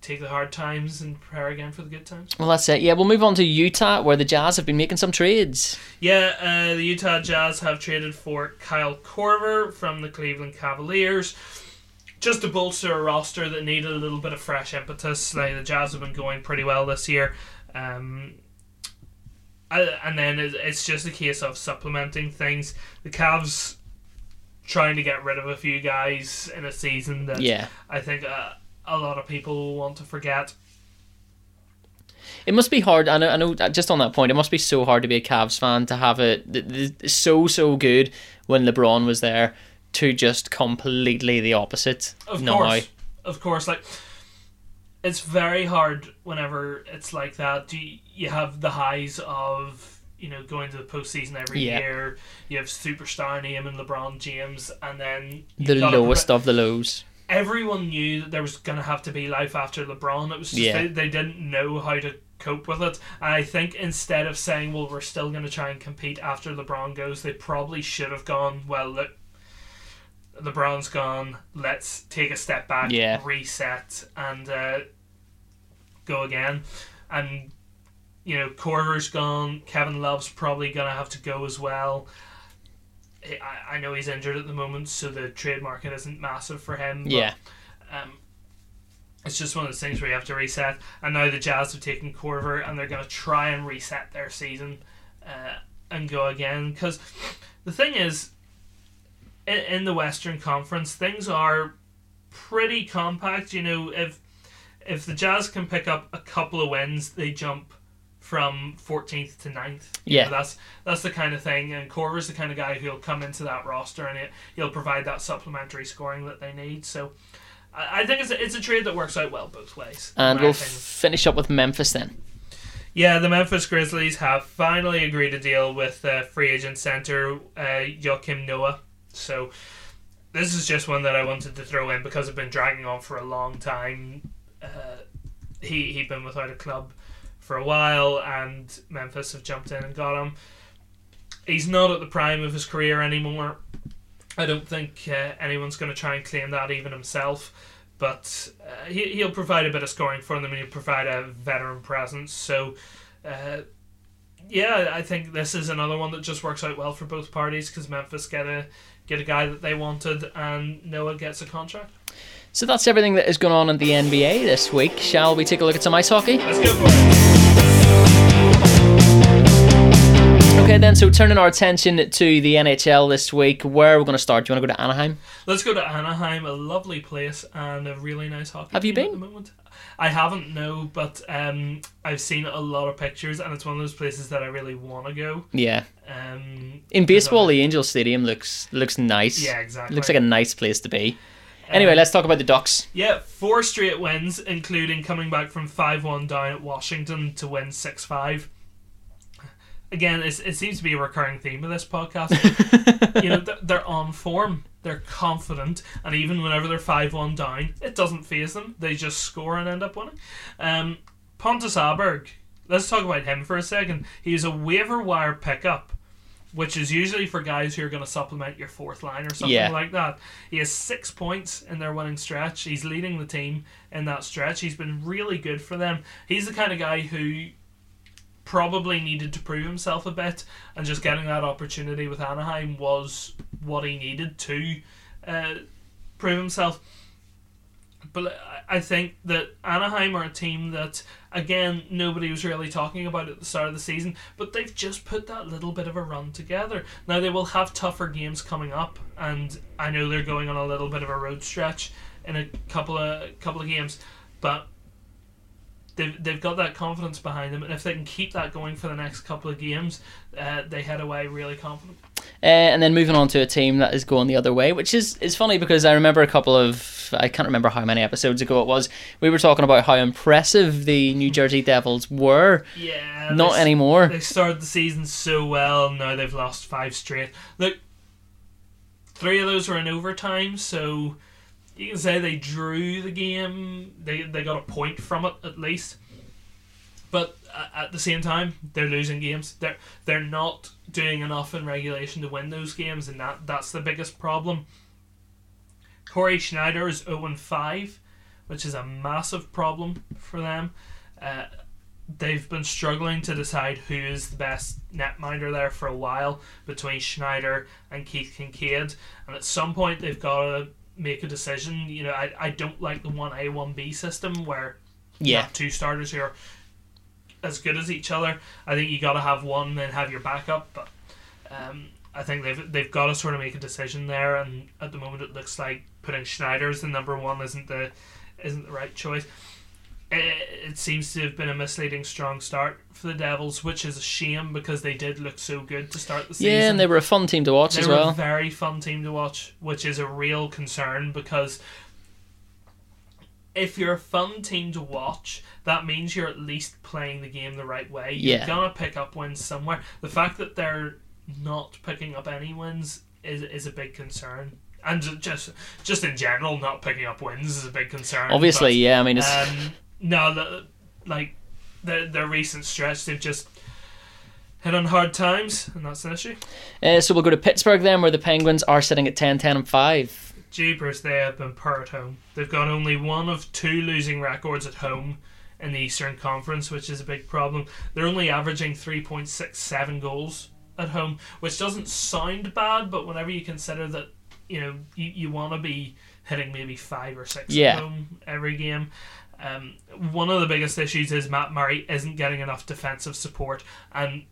take the hard times and prepare again for the good times. Well, that's it. Yeah, we'll move on to Utah, where the Jazz have been making some trades. Yeah, uh, the Utah Jazz have traded for Kyle Korver from the Cleveland Cavaliers. Just to bolster a roster that needed a little bit of fresh impetus. Like the Jazz have been going pretty well this year. Um, I- and then it's just a case of supplementing things. The Cavs trying to get rid of a few guys in a season that Yeah. I think uh, a lot of people want to forget. It must be hard. I know. I know. Just on that point, it must be so hard to be a Cavs fan to have it th- th- so so good when LeBron was there to just completely the opposite. Of now. course, of course. Like it's very hard whenever it's like that. You you have the highs of you know going to the postseason every Yeah. year. You have superstar name in LeBron James, and then the lowest pre- of the lows. everyone knew that there was gonna have to be life after LeBron. It was just Yeah. they, they didn't know how to cope with it. And I think instead of saying, "Well, we're still gonna try and compete after LeBron goes," they probably should have gone, "Well, look." LeBron's gone. Let's take a step back, Yeah. reset, and uh, go again. And you know, Korver's gone. Kevin Love's probably gonna have to go as well. I, I know he's injured at the moment, so the trade market isn't massive for him. but, Yeah. um, it's just one of those things where you have to reset. And now the Jazz have taken Corver, and they're going to try and reset their season uh, and go again. Because the thing is, in, in the Western Conference, things are pretty compact. You know, if if the Jazz can pick up a couple of wins, they jump from 14th to 9th. You Yeah. know, that's that's the kind of thing. And Korver's the kind of guy who'll come into that roster and it, he'll provide that supplementary scoring that they need. So I, I think it's a, it's a trade that works out well both ways. And we'll finish up with Memphis then. Yeah, the Memphis Grizzlies have finally agreed to deal with uh, free agent center uh, Joakim Noah. So this is just one that I wanted to throw in because I've been dragging on for a long time. Uh, he he'd been without a club for a while, and Memphis have jumped in and got him. He's not at the prime of his career anymore. I don't think uh, anyone's going to try and claim that, even himself. But uh, he, he'll provide a bit of scoring for them and he'll provide a veteran presence. So, uh, yeah, I think this is another one that just works out well for both parties because Memphis get a get a guy that they wanted and Noah gets a contract. So that's everything that is going on in the NBA this week. Shall we take a look at some ice hockey? Let's go for it. Okay, then. So turning our attention to the NHL this week, where we're going to start. Do you want to go to Anaheim? Let's go to Anaheim, a lovely place and a really nice hockey. Have you team At been? the moment. I haven't, no, but um, I've seen a lot of pictures, and it's one of those places that I really want to go. Yeah. Um, In baseball, the Angel Stadium looks looks nice. Yeah, exactly. looks like a nice place to be. Anyway, Um, let's talk about the Ducks. Yeah, four straight wins, including coming back from 5 1 down at Washington to win 6 5. Again, it's, it seems to be a recurring theme of this podcast. *laughs* you know, they're, on form, they're confident, and even whenever they're 5 1 down, it doesn't phase them. They just score and end up winning. Um, Pontus Aberg, let's talk about him for a second. He's a waiver wire pickup. Which is usually for guys who are going to supplement your fourth line or something Yeah. like that. He has six points in their winning stretch. He's leading the team in that stretch. He's been really good for them. He's the kind of guy who probably needed to prove himself a bit, and just getting that opportunity with Anaheim was what he needed to uh, prove himself. But I- think that Anaheim are a team that, again, nobody was really talking about at the start of the season, but they've just put that little bit of a run together. Now, they will have tougher games coming up, and I know they're going on a little bit of a road stretch in a couple of couple of games, but they've, they've got that confidence behind them, and if they can keep that going for the next couple of games, uh, they head away really confident. Uh, and then moving on to a team that is going the other way, which is, is funny because I remember a couple of, I can't remember how many episodes ago it was, we were talking about how impressive the New Jersey Devils were. Yeah, Not they anymore. They started the season so well. Now they've lost five straight. Look, three of those were in overtime, so you can say they drew the game. They they got a point from it at least. But at the same time, they're losing games. They're they're not doing enough in regulation to win those games, and that that's the biggest problem. Cory Schneider is 0 5, which is a massive problem for them. Uh, they've been struggling to decide who is the best netminder there for a while between Schneider and Keith Kinkaid, and at some point they've got to make a decision. You know, I, I don't like the one A one B system where you Yeah. have two starters who are as good as each other. I think you got to have one and have your backup, but um, I think they've they've got to sort of make a decision there. And at the moment, it looks like putting Schneider as the number one isn't the isn't the right choice. It, it seems to have been a misleading strong start for the Devils, which is a shame because they did look so good to start the season. Yeah, and they were a fun team to watch They as were a very fun team to watch, which is a real concern because if you're a fun team to watch, that means you're at least playing the game the right way. Yeah. You're gonna pick up wins somewhere. The fact that they're not picking up any wins is is a big concern. And just just in general, not picking up wins is a big concern. Obviously, but, yeah. I mean, it's um, no, the, like the their recent stretch, they've just hit on hard times, and that's an issue. uh, so we'll go to Pittsburgh then, where the Penguins are sitting at 10, 10 and five. Jeepers, they have been poor at home. They've got only one of two losing records at home in the Eastern Conference, which is a big problem. They're only averaging 3.67 goals at home, which doesn't sound bad, but whenever you consider that, you know, you, you want to be hitting maybe five or six Yeah. at home every game. Um, one of the biggest issues is Matt Murray isn't getting enough defensive support, and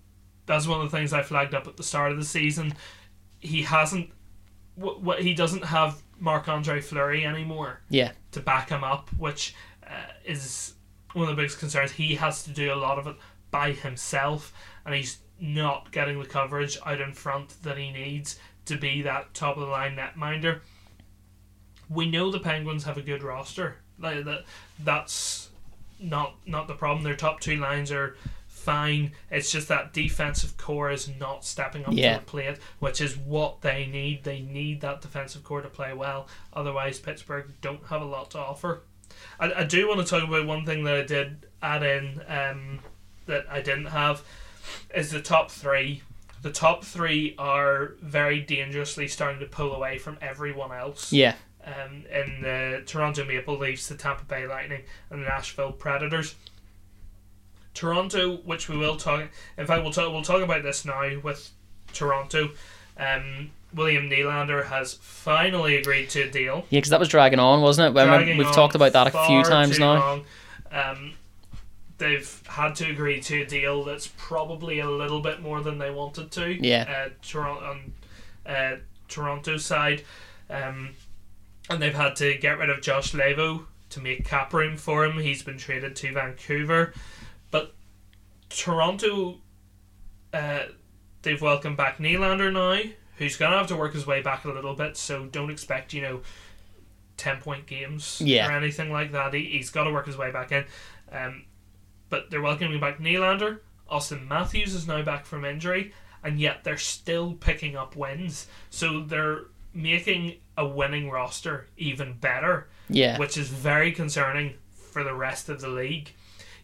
that's one of the things I flagged up at the start of the season. He hasn't, what, what he doesn't have Marc Andre Fleury anymore Yeah, to back him up, which uh, is one of the biggest concerns. He has to do a lot of it by himself, and he's not getting the coverage out in front that he needs to be that top of the line netminder. We know the Penguins have a good roster. Like that, that's not not the problem. Their top two lines are fine. It's just that defensive core is not stepping up Yeah. to the plate, which is what they need. They need that defensive core to play well. Otherwise, Pittsburgh don't have a lot to offer. I, I do want to talk about one thing that I did add in um, that I didn't have is the top three. The top three are very dangerously starting to pull away from everyone else Yeah. Um, in the Toronto Maple Leafs, the Tampa Bay Lightning, and the Nashville Predators. Toronto, which we will talk. In fact, we'll talk. We'll talk about this now with Toronto. Um, William Nylander has finally agreed to a deal. Yeah, because that was dragging on, wasn't it? Dragging we've talked about that a few times now. Um, they've had to agree to a deal that's probably a little bit more than they wanted to. Yeah. Uh, Toronto on uh, Toronto's side, um, and they've had to get rid of Josh Leivo to make cap room for him. He's been traded to Vancouver, but Toronto, uh, they've welcomed back Nylander now, who's gonna have to work his way back a little bit. So don't expect you know. 10 point games Yeah. or anything like that. He, he's got to work his way back in. Um, but they're welcoming back Nylander. Auston Matthews is now back from injury, and yet they're still picking up wins. So they're making a winning roster even better, Yeah. which is very concerning for the rest of the league.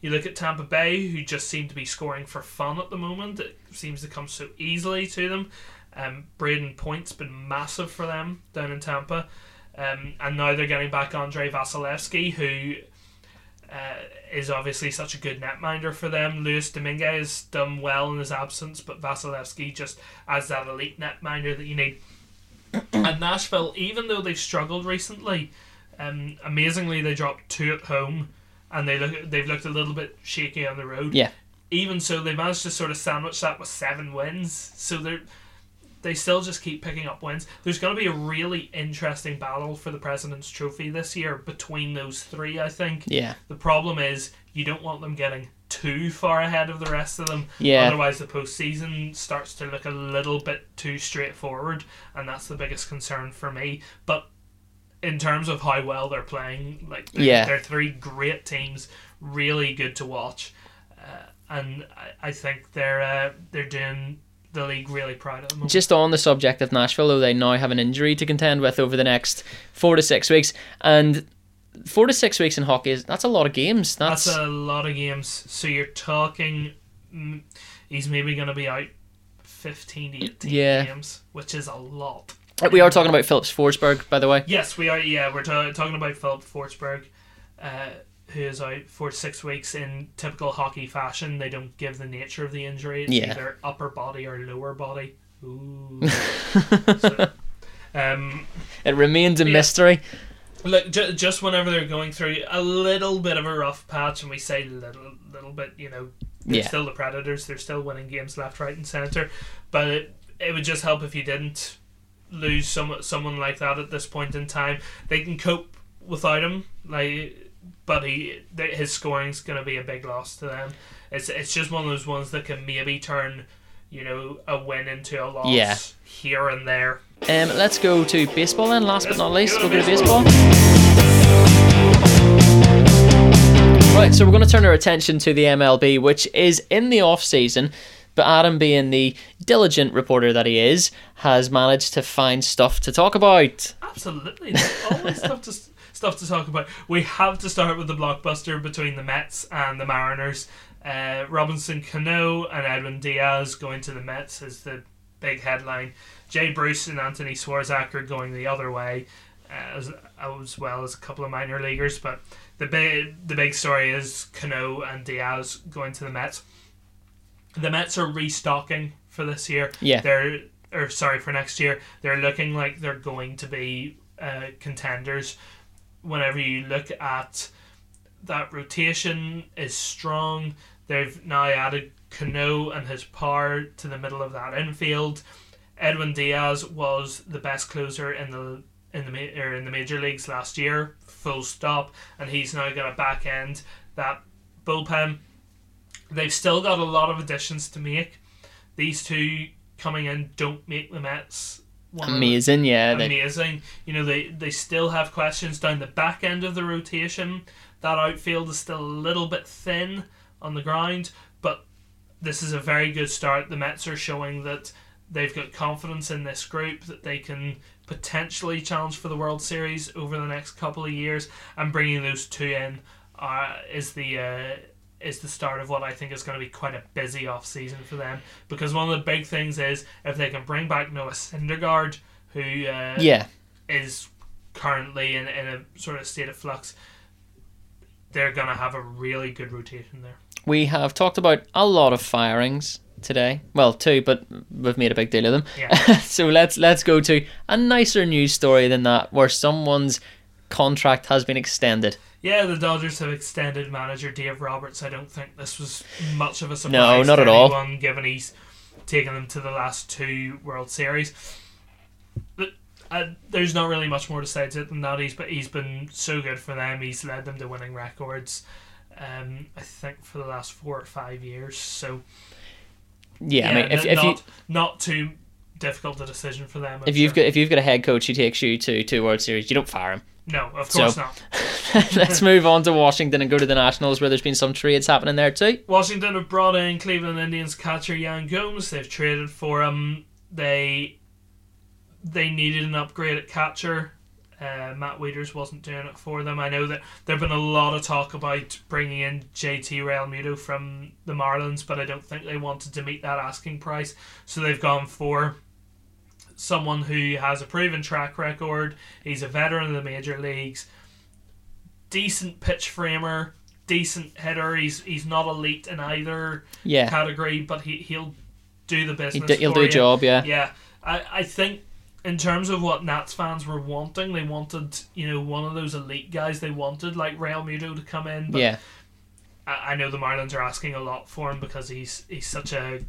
You look at Tampa Bay, who just seem to be scoring for fun at the moment. It seems to come so easily to them. Um, Brayden Point's been massive for them down in Tampa. Um, and now they're getting back Andrei Vasilevskiy, who uh, is obviously such a good netminder for them. Luis Dominguez done well in his absence, but Vasilevskiy just as that elite netminder that you need. *clears throat* and Nashville, even though they've struggled recently, um, amazingly they dropped two at home, and they look they've looked a little bit shaky on the road. Yeah. Even so, they managed to sort of sandwich that with seven wins. So they're they still just keep picking up wins. There's going to be a really interesting battle for the President's Trophy this year between those three, I think. Yeah. The problem is you don't want them getting too far ahead of the rest of them. Yeah. Otherwise, the postseason starts to look a little bit too straightforward, and that's the biggest concern for me. But in terms of how well they're playing, like they're, Yeah. they're three great teams, really good to watch, uh, and I, I think they're uh, they're doing the league really proud of them. Just on the subject of Nashville, though, they now have an injury to contend with over the next four to six weeks, and four to six weeks in hockey is that's a lot of games. That's, That's a lot of games. So you're talking, mm, he's maybe going to be out 15 to 18 Yeah. games, which is a lot. we are talking about Phillips Forsberg, by the way. Yes, we are. Yeah, we're ta- talking about Filip Forsberg, uh, who is out for six weeks in typical hockey fashion. They don't give the nature of the injury. It's Yeah. either upper body or lower body. *laughs* Ooh. So, um, It remains a Yeah. mystery. Look, ju- just whenever they're going through a little bit of a rough patch, and we say little, little bit, you know, they're Yeah. still the Predators. They're still winning games left, right, and center. But it, it would just help if you didn't lose some someone like that at this point in time. They can cope without him, like, but he his scoring's going to be a big loss to them. It's it's just one of those ones that can maybe turn, you know, a win into a loss Yeah. here and there. Um, let's go to baseball then. Last but Let's not least, we'll go to baseball. Right, so we're going to turn our attention to the MLB, which is in the off season. But Adam, being the diligent reporter that he is, has managed to find stuff to talk about. Absolutely, there's always stuff to *laughs* stuff to talk about. We have to start with the blockbuster between the Mets and the Mariners. Uh, Robinson Cano and Edwin Diaz going to the Mets is the big headline. Jay Bruce and Anthony Swarzak are going the other way, uh, as, as well as a couple of minor leaguers. But the big the big story is Cano and Diaz going to the Mets. The Mets are restocking for this year. Yeah. They're or sorry for next year. They're looking like they're going to be uh, contenders. Whenever you look at that rotation is strong. They've now added Cano and his power to the middle of that infield. Edwin Diaz was the best closer in the in the or er, in the major leagues last year, full stop, and he's now going to back end that bullpen. They've still got a lot of additions to make. These two coming in don't make the Mets one of the- Amazing, yeah. They, amazing. You know, they, they still have questions down the back end of the rotation. That outfield is still a little bit thin on the ground, but this is a very good start. The Mets are showing that they've got confidence in this group that they can potentially challenge for the World Series over the next couple of years, and bringing those two in uh, is the uh, is the start of what I think is going to be quite a busy off season for them. Because one of the big things is if they can bring back Noah Syndergaard, who uh, Yeah. is currently in, in a sort of state of flux, they're going to have a really good rotation there. We have talked about a lot of firings today. Well, two, but we've made a big deal of them. Yeah. *laughs* so let's let's go to a nicer news story than that, where someone's contract has been extended. Yeah, the Dodgers have extended manager Dave Roberts. I don't think this was much of a surprise. No, not at all. Given he's taken them to the last two World Series. But, uh, there's not really much more to say to it than that. He's but he's been so good for them. He's led them to winning records. Um, I think for the last four or five years. So Yeah, I mean, if, if you not not too difficult a decision for them. I'm if you've sure. got if you've got a head coach who takes you to two World Series, you don't fire him. no, of So- course not. *laughs* let's move on to Washington and go to the Nationals, where there's been some trades happening there too. Washington have brought in Cleveland Indians catcher Yan Gomes. They've traded for him. They they needed an upgrade at catcher. Uh, Matt Wieters wasn't doing it for them. I know that there've been a lot of talk about bringing in JT Realmuto from the Marlins, but I don't think they wanted to meet that asking price, so they've gone for someone who has a proven track record. He's a veteran of the major leagues, decent pitch framer, decent hitter. He's he's not elite in either Yeah, category, but he he'll do the he business. he'll for do a job. Yeah, Yeah, I I think in terms of what Nats fans were wanting, they wanted you know one of those elite guys. They wanted like Realmuto to come in. But yeah. I, I know the Marlins are asking a lot for him because he's he's such a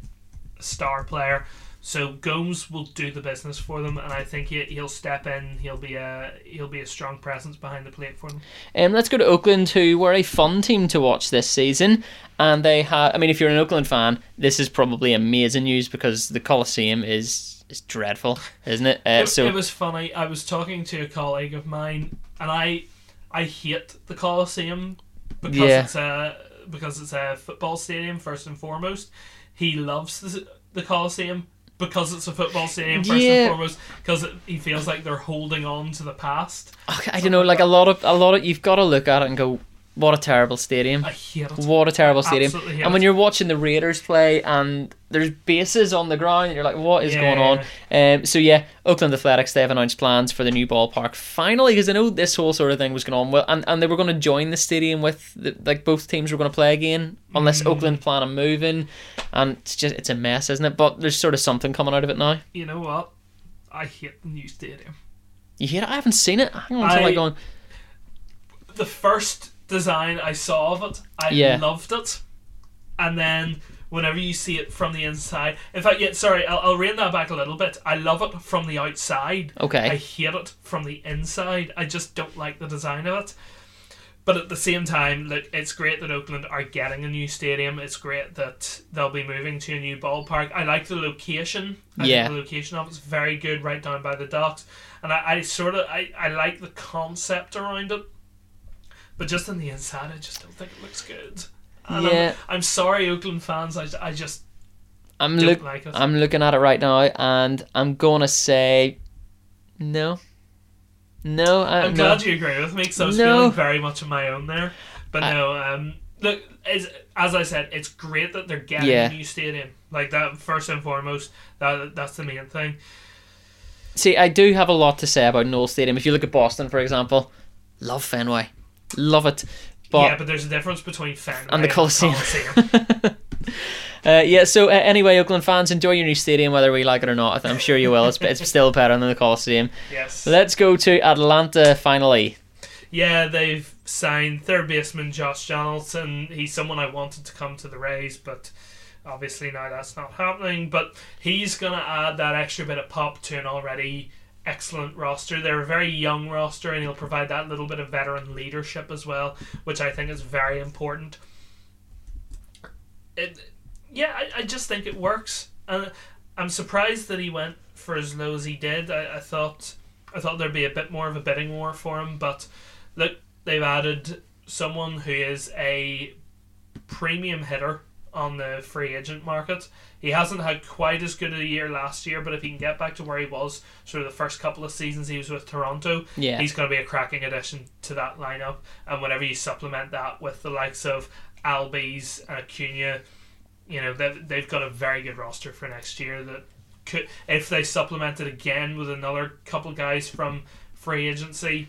star player. So Gomes will do the business for them, and I think he, he'll step in. He'll be a he'll be a strong presence behind the plate for them. Um, let's go to Oakland, who were a fun team to watch this season. And they have, I mean, if you're an Oakland fan, this is probably amazing news because the Coliseum is is dreadful, isn't it? Uh, it, so it was funny. I was talking to a colleague of mine, and I I hate the Coliseum because Yeah. it's a because it's a football stadium first and foremost. He loves the, the Coliseum because it's a football stadium first Yeah. and foremost because he feels like they're holding on to the past. Okay, I don't know, like a lot of a lot of you've got to look at it and go, what a terrible stadium. I hate it. What a terrible stadium. And when it. you're watching the Raiders play and there's bases on the ground, you're like, what is Yeah. going on? Um, so yeah, Oakland Athletics they have announced plans for the new ballpark finally because I know this whole sort of thing was going on well, and, and they were going to join the stadium with the, like both teams were going to play again unless Mm. Oakland plan on moving, and it's just it's a mess, isn't it? But there's sort of something coming out of it now. You know what? I hate the new stadium. You hear it? I haven't seen it. Hang on, until I- like going. the first design I saw of it, I Yeah. loved it, and then whenever you see it from the inside, in fact, yeah, sorry, I'll, I'll rein that back a little bit. I love it from the outside. Okay. I hate it from the inside. I just don't like the design of it. But at the same time, look, it's great that Oakland are getting a new stadium. It's great that they'll be moving to a new ballpark. I like the location. I Yeah. the location of it's very good, right down by the docks. And I, I sort of I, I like the concept around it. But just on the inside, I just don't think it looks good. And Yeah. I'm, I'm sorry, Oakland fans. I, I just I'm don't look. like. I'm looking at it right now, and I'm gonna say no. No, I, I'm no. glad you agree with me because I was No. feeling very much on my own there. But I- no, um, look, as, as I said, it's great that they're getting Yeah. a new stadium. Like that, first and foremost, that that's the main thing. See, I do have a lot to say about Noel Stadium. If you look at Boston, for example, love Fenway, love it, but yeah, but there's a difference between Fenway And the Coliseum. Coliseum. *laughs* uh, yeah. So uh, anyway, Oakland fans, enjoy your new stadium, whether we like it or not. I'm sure you will. It's, it's still better than the Coliseum. yes. Let's go to Atlanta finally. Yeah, they've signed third baseman Josh Donaldson. He's someone I wanted to come to the Rays, but obviously now that's not happening. But he's going to add that extra bit of pop to an already excellent roster. They're a very young roster, and he'll provide that little bit of veteran leadership as well, which I think is very important. It, yeah, I, I just think it works, and I'm surprised that he went for as low as he did. I, I thought I thought there'd be a bit more of a bidding war for him, but look, they've added someone who is a premium hitter on the free agent market. He hasn't had quite as good a year last year, but if he can get back to where he was sort of the first couple of seasons he was with Toronto, Yeah. he's going to be a cracking addition to that lineup. And whenever you supplement that with the likes of Albies and Acuna, you know they've, they've got a very good roster for next year. That could, if they supplement it again with another couple guys from free agency,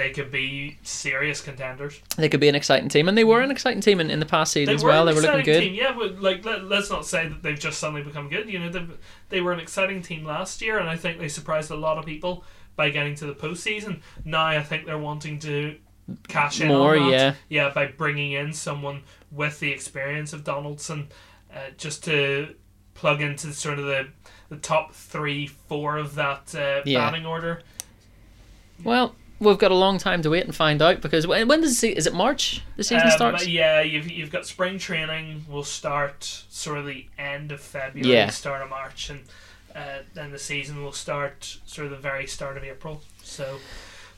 they could be serious contenders. They could be an exciting team, and they were an exciting team in, in the past season as well. They were looking good. Team. Yeah, but like let, let's not say that they've just suddenly become good. You know, they they were an exciting team last year, and I think they surprised a lot of people by getting to the postseason. Now I think they're wanting to cash in More, yeah. yeah, by bringing in someone with the experience of Donaldson, uh, just to plug into sort of the the top three, four of that uh, Yeah. batting order. Well, we've got a long time to wait and find out because when, when does it, is it March the season Um, starts? Yeah, you've you've got spring training will start sort of the end of February, Yeah. start of March, and uh, then the season will start sort of the very start of April. So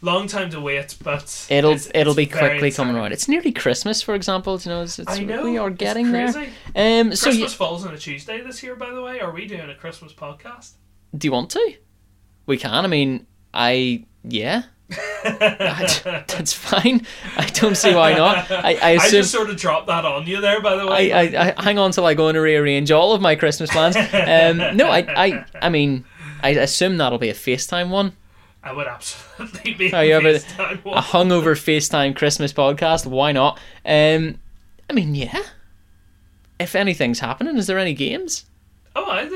long time to wait, but It'll it's- it'll it's be quickly coming around. It's nearly Christmas, for example. You know, it's, it's, I know we are getting there. Um, so you, Christmas falls on a Tuesday this year, by the way. Are we doing a Christmas podcast? do you want to? We can. I mean, I yeah. I- *laughs* that's fine. I don't see why not. I, I I assume just sort of dropped that on you there, by the way. I, I hang on till I go and rearrange all of my Christmas plans. Um, no, I, I, I mean, I assume that'll be a FaceTime one, I would absolutely be Oh, yeah, a but- FaceTime a hungover FaceTime Christmas podcast. Why not? Um, I mean, yeah. If anything's happening, is there any games Oh, I,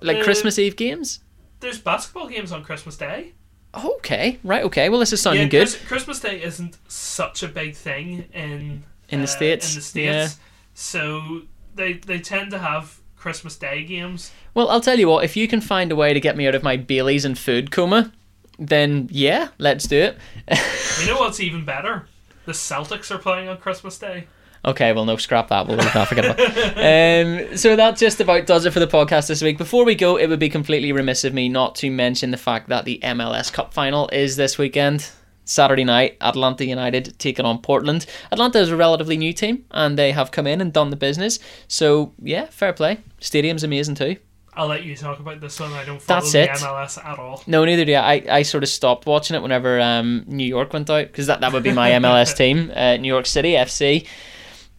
like uh, Christmas Eve games? There's basketball games on Christmas Day. Okay, right. Okay. Well, this is something yeah, good. Chris- Christmas Day isn't such a big thing in In the uh, States, In the states, so they they tend to have Christmas Day games. Well, I'll tell you what. If you can find a way to get me out of my Baileys and food coma, then yeah, let's do it. *laughs* You know what's even better? The Celtics are playing on Christmas Day. Okay, well, no, scrap that. We'll leave that. Forget about. *laughs* Um, so that just about does it for the podcast this week. Before we go, it would be completely remiss of me not to mention the fact that the MLS Cup final is this weekend. Saturday night, Atlanta United taking on Portland. Atlanta is a relatively new team, and they have come in and done the business. So, yeah, fair play. Stadium's amazing too. I'll let you talk about this one. I don't follow That's the it. MLS at all. No, neither do I. I, I sort of stopped watching it whenever um, New York went out because that, that would be my MLS *laughs* team, uh, New York City FC.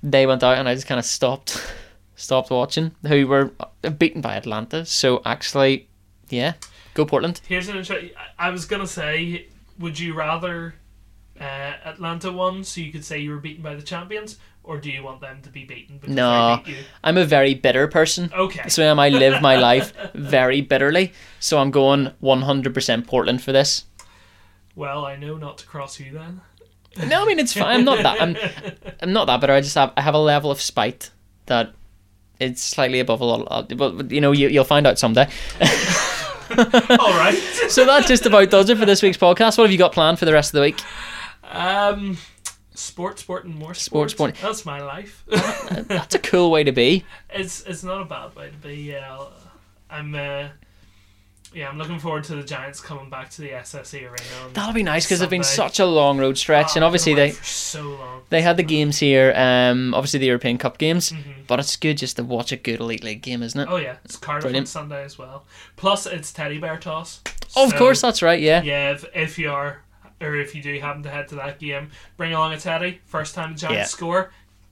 They went out and I just kind of stopped *laughs* stopped watching. Who were beaten by Atlanta. So actually, yeah, go Portland. Here's an interesting. I was gonna say, would you rather uh, Atlanta won so you could say you were beaten by the champions, or do you want them to be beaten because No. they beat you? I'm a very bitter person. Okay. So um, I live my *laughs* life very bitterly. So I'm going 100% Portland for this. Well, I know not to cross you then. No, I mean it's fine. I'm not that. I'm, I'm not that bitter. I just have I have a level of spite that it's slightly above a lot. But you know, you, you'll find out someday. *laughs* All right. So that just about does it for this week's podcast. What have you got planned for the rest of the week? Um, sport, sport, and more Sport, sport. sport. That's my life. That's a cool way to be. *laughs* it's it's not a bad way to be. Yeah, I'm. Uh, yeah, I'm looking forward to the Giants coming back to the SSE arena. That'll be nice because it's been such a long road stretch, Oh, and obviously they so long. they had the games here. Um, obviously the European Cup games, Mhm. but it's good just to watch a good elite league game, isn't it? Oh yeah, it's Cardiff Brilliant. on Sunday as well. Plus, it's teddy bear toss. Oh, of course, that's right. Yeah. Yeah, if, if you are, or if you do happen to head to that game, bring along a teddy. First time the Giants Yeah. score,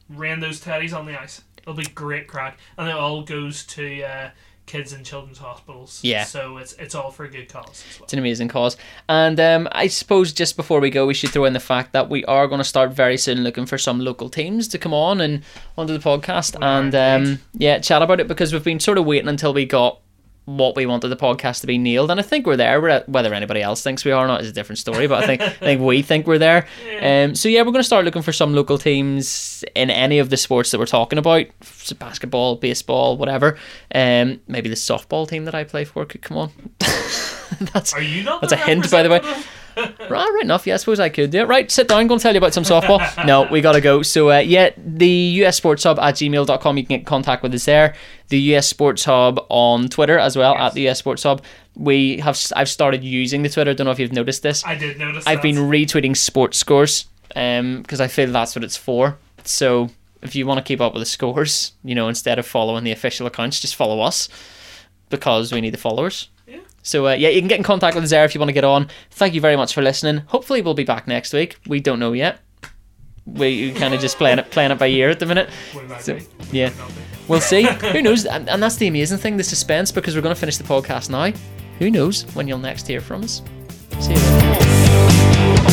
rain those teddies on the ice. It'll be great crack, and it all goes to uh, kids and children's hospitals. Yeah. So it's it's all for a good cause as well. It's an amazing cause. And um, I suppose just before we go, we should throw in the fact that we are going to start very soon looking for some local teams to come on and onto the podcast We and um, yeah, chat about it because we've been sort of waiting until we got what we wanted the podcast to be nailed, and I think we're there. We're at, whether anybody else thinks we are or not is a different story, but I think *laughs* I think we think we're there. Yeah. Um, so yeah, we're going to start looking for some local teams in any of the sports that we're talking about: So basketball, baseball, whatever. Um, maybe the softball team that I play for could come on. *laughs* That's Are you not? That's a hint, by the way. *laughs* Right, right enough. Yeah, I suppose I could. Yeah, right. Sit down. Going to tell you about some softball. *laughs* no, we got to go. So, uh, yeah, the US Sports Hub at gmail.com. You can get in contact with us there. The US Sports Hub on Twitter as well Yes. at the US Sports Hub. We have. I've started using the Twitter. I Don't know if you've noticed this. I did notice. I've that. been retweeting sports scores um because I feel that's what it's for. So if you want to keep up with the scores, you know, instead of following the official accounts, just follow us because we need the followers. So uh, yeah, you can get in contact with us there if you want to get on. Thank you very much for listening. Hopefully we'll be back next week. We don't know yet. We kind of just playing it playing it by ear at the minute. So, yeah. We'll see. Who knows? And, that's the amazing thing, the suspense, because we're going to finish the podcast now. Who knows when you'll next hear from us? See you then.